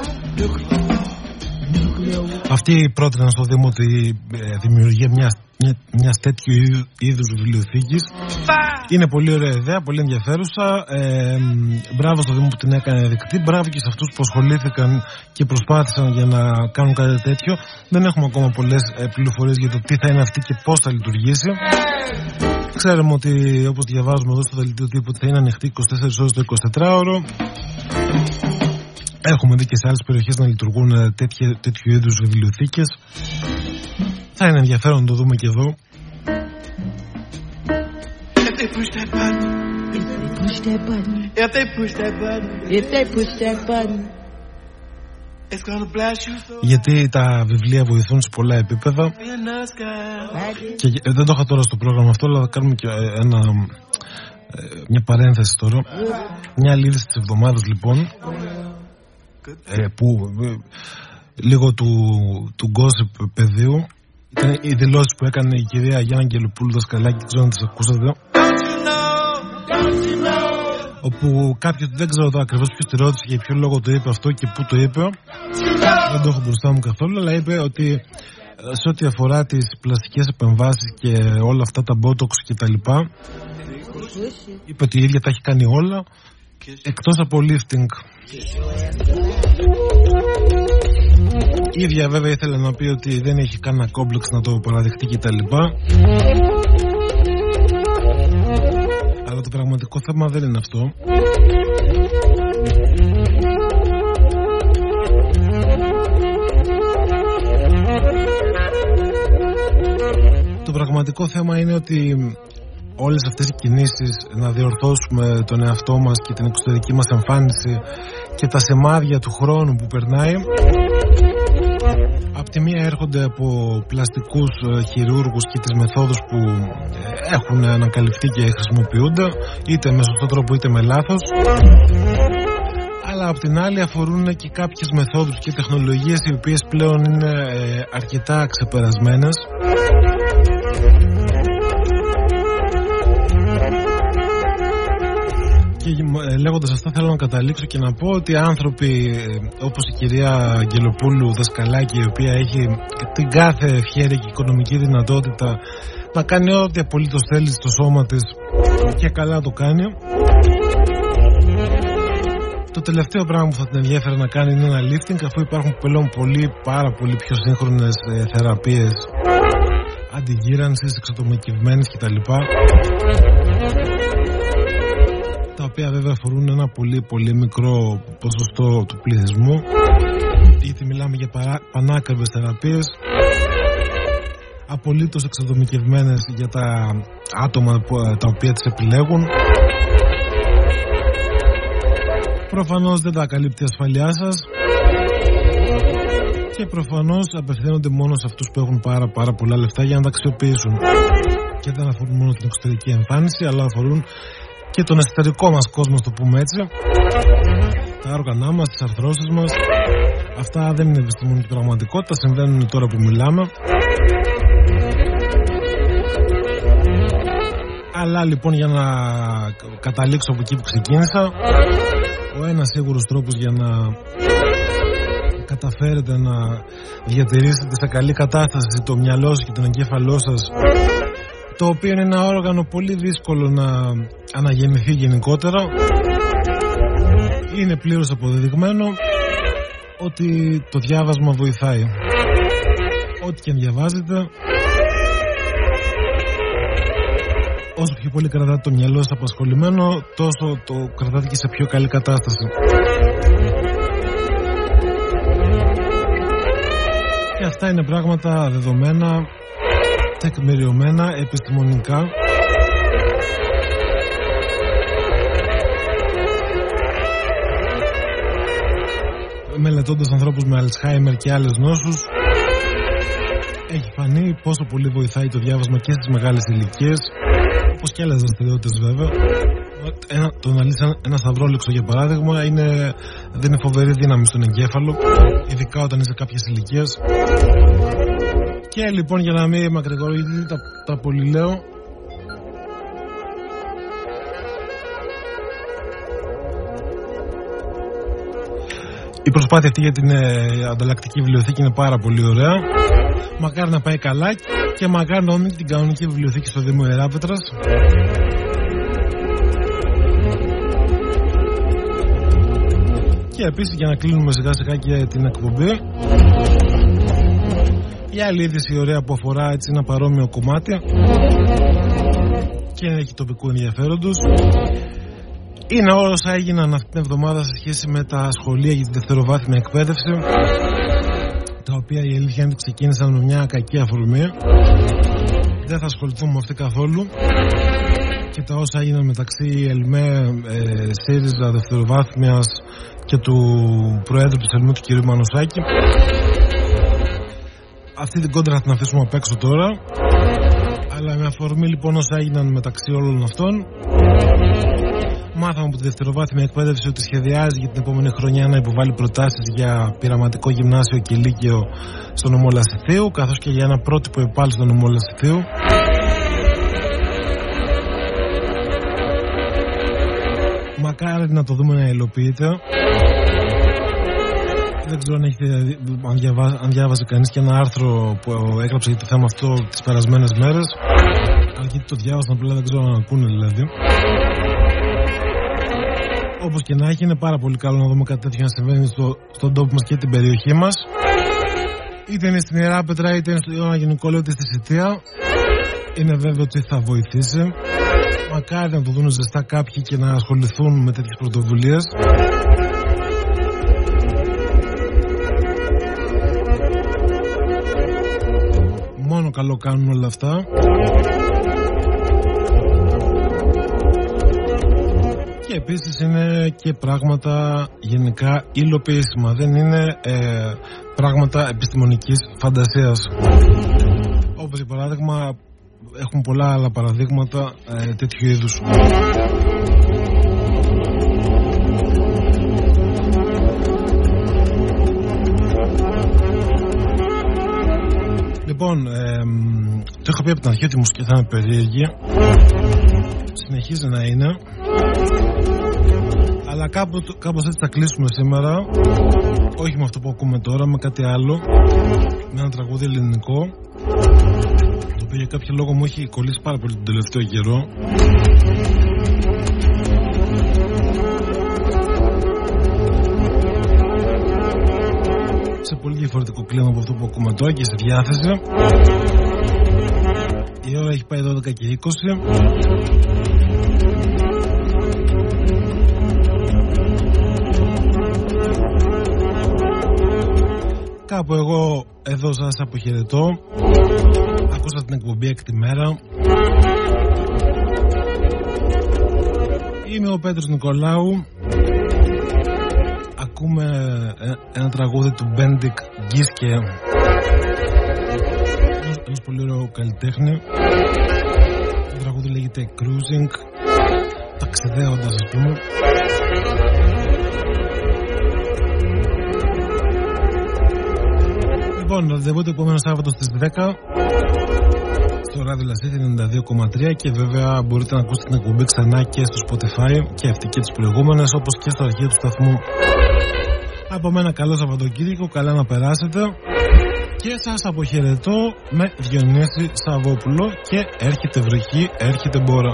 [SPEAKER 6] Nuclear war.
[SPEAKER 1] Αυτοί πρότειναν στο Δήμο τη ε, δημιουργία μιας, μια, μιας τέτοιου είδου- είδους βιβλιοθήκης
[SPEAKER 5] fire.
[SPEAKER 1] Είναι πολύ ωραία ιδέα, πολύ ενδιαφέρουσα. Ε, μ, μπράβο στο Δήμο που την έκανε δεκτή. Μπράβο και σε αυτούς που ασχολήθηκαν και προσπάθησαν για να κάνουν κάτι τέτοιο. Δεν έχουμε ακόμα πολλές πληροφορίες για το τι θα είναι αυτή και πώς θα λειτουργήσει. Ξέρουμε ότι όπως διαβάζουμε εδώ στο δελτίο τύπου ότι θα είναι ανοιχτή 24 ώρες το 24ωρο. Έχουμε δει και σε άλλες περιοχές να λειτουργούν ε, τέτοια, τέτοιου είδους βιβλιοθήκες. Θα είναι ενδιαφέρον να το δούμε και εδώ.
[SPEAKER 5] If they push that button.
[SPEAKER 6] If they push that button.
[SPEAKER 5] If they push that button.
[SPEAKER 6] If they push that button.
[SPEAKER 5] It's gonna blast you so
[SPEAKER 1] Γιατί τα βιβλία βοηθούν σε πολλά επίπεδα.
[SPEAKER 5] in the sky.
[SPEAKER 6] Magic.
[SPEAKER 1] Και ε, δεν το είχα τώρα στο πρόγραμμα αυτό, αλλά θα κάνουμε και ε, ένα, ε, μια παρένθεση τώρα. Μια άλλη είδηση της εβδομάδας λοιπόν, ε, που ε, λίγο του, του gossip πεδίου, ήταν οι δηλώσεις που έκανε η κυρία Γιάννα Αγγελοπούλου Δασκαλάκη, δεν ξέρω αν τις ακούσατε,
[SPEAKER 5] Don't you know? Don't you know?
[SPEAKER 1] όπου κάποιος δεν ξέρω το ακριβώς ποιος τη ρώτησε για ποιο λόγο το είπε αυτό και πού το είπε. Δεν το έχω μπροστά μου καθόλου, αλλά είπε ότι ε, σε ό,τι αφορά τις πλαστικές επεμβάσεις και όλα αυτά τα botox και τα λοιπά,
[SPEAKER 6] Push it.
[SPEAKER 1] είπε ότι η ίδια τα έχει κάνει όλα, εκτός από lifting. Η ίδια βέβαια ήθελε να πει ότι δεν έχει κανένα κόμπλεξ να το παραδεχτεί και τα λοιπά. Αλλά το πραγματικό θέμα δεν είναι αυτό. Το πραγματικό θέμα είναι ότι όλες αυτές οι κινήσεις να διορθώσουμε τον εαυτό μας και την εξωτερική μας εμφάνιση και τα σημάδια του χρόνου που περνάει. Απ' τη μία έρχονται από πλαστικούς ε, χειρούργους και τις μεθόδους που ε, έχουν ανακαλυφθεί και χρησιμοποιούνται είτε με σωστό τρόπο είτε με λάθος. Αλλά απ' την άλλη αφορούν και κάποιες μεθόδους και τεχνολογίες οι οποίες πλέον είναι ε, αρκετά ξεπερασμένες Και ε, λέγοντας αυτά, θέλω να καταλήξω και να πω ότι άνθρωποι ε, όπως η κυρία Αγγελοπούλου Δασκαλάκη, η οποία έχει την κάθε ευχαίρεια και οικονομική δυνατότητα να κάνει ό,τι απολύτως θέλει στο σώμα της και καλά το κάνει. Το τελευταίο πράγμα που θα την ενδιαφέρει να κάνει είναι ένα lifting αφού υπάρχουν πλέον πολύ πάρα πολύ πιο σύγχρονες ε, θεραπείες αντιγύρανσης, εξατομικευμένες κτλ τα οποία βέβαια αφορούν ένα πολύ πολύ μικρό ποσοστό του πληθυσμού. Γιατί μιλάμε για παρά, πανάκριβες θεραπείες απολύτως εξατομικευμένες για τα άτομα που, τα οποία τις επιλέγουν. Προφανώς δεν τα καλύπτει η ασφαλειά σας και προφανώς απευθύνονται μόνο σε αυτούς που έχουν πάρα πάρα πολλά λεφτά για να τα αξιοποιήσουν. Και δεν αφορούν μόνο την εξωτερική εμφάνιση αλλά αφορούν και τον εσωτερικό μας κόσμο, το πούμε έτσι. Τα όργανά μας, τις αρθρώσεις μας. Αυτά δεν είναι επιστημονική πραγματικότητα, συμβαίνουν τώρα που μιλάμε. Αλλά λοιπόν για να καταλήξω από εκεί που ξεκίνησα, ο ο ένας σίγουρος τρόπος για να καταφέρετε να διατηρήσετε σε καλή κατάσταση το μυαλό σας και τον εγκέφαλό σας το οποίο είναι ένα όργανο πολύ δύσκολο να αναγεννηθεί γενικότερα. Είναι πλήρως αποδεδειγμένο ότι το διάβασμα βοηθάει. Ό,τι και αν διαβάζετε όσο πιο πολύ κρατάτε το μυαλό σας απασχολημένο τόσο το κρατάτε και σε πιο καλή κατάσταση. Και αυτά είναι πράγματα δεδομένα τεκμηριωμένα επιστημονικά μελετώντας ανθρώπους με Αλτσχάιμερ και άλλες νόσους έχει φανεί πόσο πολύ βοηθάει το διάβασμα και στις μεγάλες ηλικίες, όπως και άλλες δραστηριότητες βέβαια ένα, το να λύσει ένα, ένα σταυρόλεξο για παράδειγμα είναι, δεν είναι φοβερή δύναμη στον εγκέφαλο ειδικά όταν είσαι κάποιες ηλικίες. Και λοιπόν για να μην μακρηγορείτε τα, τα πολυλέω Η προσπάθεια αυτή για την ε, ανταλλακτική βιβλιοθήκη είναι πάρα πολύ ωραία. Μακάρι να πάει καλά και μακάρι να δούμε την κανονική βιβλιοθήκη στο Δήμο Εράπετρας. Και επίσης για να κλείνουμε σιγά σιγά και την εκπομπή η άλλη είδηση ωραία που αφορά έτσι ένα παρόμοιο κομμάτι και έχει τοπικού ενδιαφέροντος είναι όλα όσα έγιναν αυτή την εβδομάδα σε σχέση με τα σχολεία για τη δευτεροβάθμια εκπαίδευση τα οποία η αλήθεια είναι ξεκίνησαν με μια κακή αφορμή. Δεν θα ασχοληθούμε με αυτή καθόλου. Και τα όσα έγιναν μεταξύ ΕΛΜΕ, ε, ΣΥΡΙΖΑ δευτεροβάθμιας και του Προέδρου του Σελμού του κ. Μανουσάκη αυτή την κόντρα θα την αφήσουμε απ' έξω τώρα αλλά με αφορμή λοιπόν όσα έγιναν μεταξύ όλων αυτών Μάθαμε από τη δευτεροβάθμια εκπαίδευση ότι σχεδιάζει για την επόμενη χρονιά να υποβάλει προτάσεις για πειραματικό γυμνάσιο και λύκειο στο νομό Λασιθίου καθώς και για ένα πρότυπο επάλ στο νομό Λασιθίου. Μακάρι να το δούμε να υλοποιείται. Δεν ξέρω αν, έχετε, αν, διαβά, αν διάβασε κανείς και ένα άρθρο που έγραψε για το θέμα αυτό τις περασμένες μέρες. Αν γιατί το διάβασαν απλά δεν ξέρω αν ακούνε δηλαδή. Όπως και να έχει, είναι πάρα πολύ καλό να δούμε κάτι τέτοιο να συμβαίνει στο, στον τόπο μας και την περιοχή μας. Είτε είναι στην Ιερά Πετρά, είτε είναι στο Ιωάννα Γενικόλαιο, είτε στη Σιτία. Είναι βέβαιο ότι θα βοηθήσει. Μακάρι να το δουν ζεστά κάποιοι και να ασχοληθούν με τέτοιες πρωτοβουλίες. Καλό κάνουν όλα αυτά. και επίσης είναι και πράγματα γενικά υλοποιήσιμα. Δεν είναι ε, πράγματα επιστημονικής φαντασίας. Όπως για παράδειγμα έχουν πολλά άλλα παραδείγματα ε, τέτοιου είδους Λοιπόν, ε, το είχα πει από την αρχή ότι η μουσική θα είναι περίεργη. Συνεχίζει να είναι. Αλλά κάπου, κάπως έτσι θα κλείσουμε σήμερα. Όχι με αυτό που ακούμε τώρα Με κάτι άλλο. Με ένα τραγούδι ελληνικό. Το οποίο για κάποιο λόγο μου έχει κολλήσει πάρα πολύ τον τελευταίο καιρό Σε πολύ διαφορετικό κλίμα από αυτό που ακούμε τώρα Και σε διάθεση. Η ώρα έχει πάει 12 και 20 Κάπου εγώ εδώ σας αποχαιρετώ. Ακούσατε την εκπομπή έκτη μέρα. Είμαι ο Πέτρος Νικολάου Ακούμε ε, ένα τραγούδι του Bendik Giske Ένας πολύ ωραίο καλλιτέχνη. Το τραγούδι λέγεται Cruising Ταξιδεύοντας ας πούμε. Λοιπόν, ραντεβού το επόμενο Σάββατο στις 10
[SPEAKER 7] στο ράδιο Λασίθι 92,3 και βέβαια μπορείτε να ακούσετε την εκπομπή ξανά και στο Spotify και αυτή και τις προηγούμενες όπως και στο αρχείο του σταθμού. Από μένα καλό Σαββατοκύριακο, καλά να περάσετε και σας αποχαιρετώ με Διονύση Σαββόπουλο και έρχεται βροχή, έρχεται μπόρα.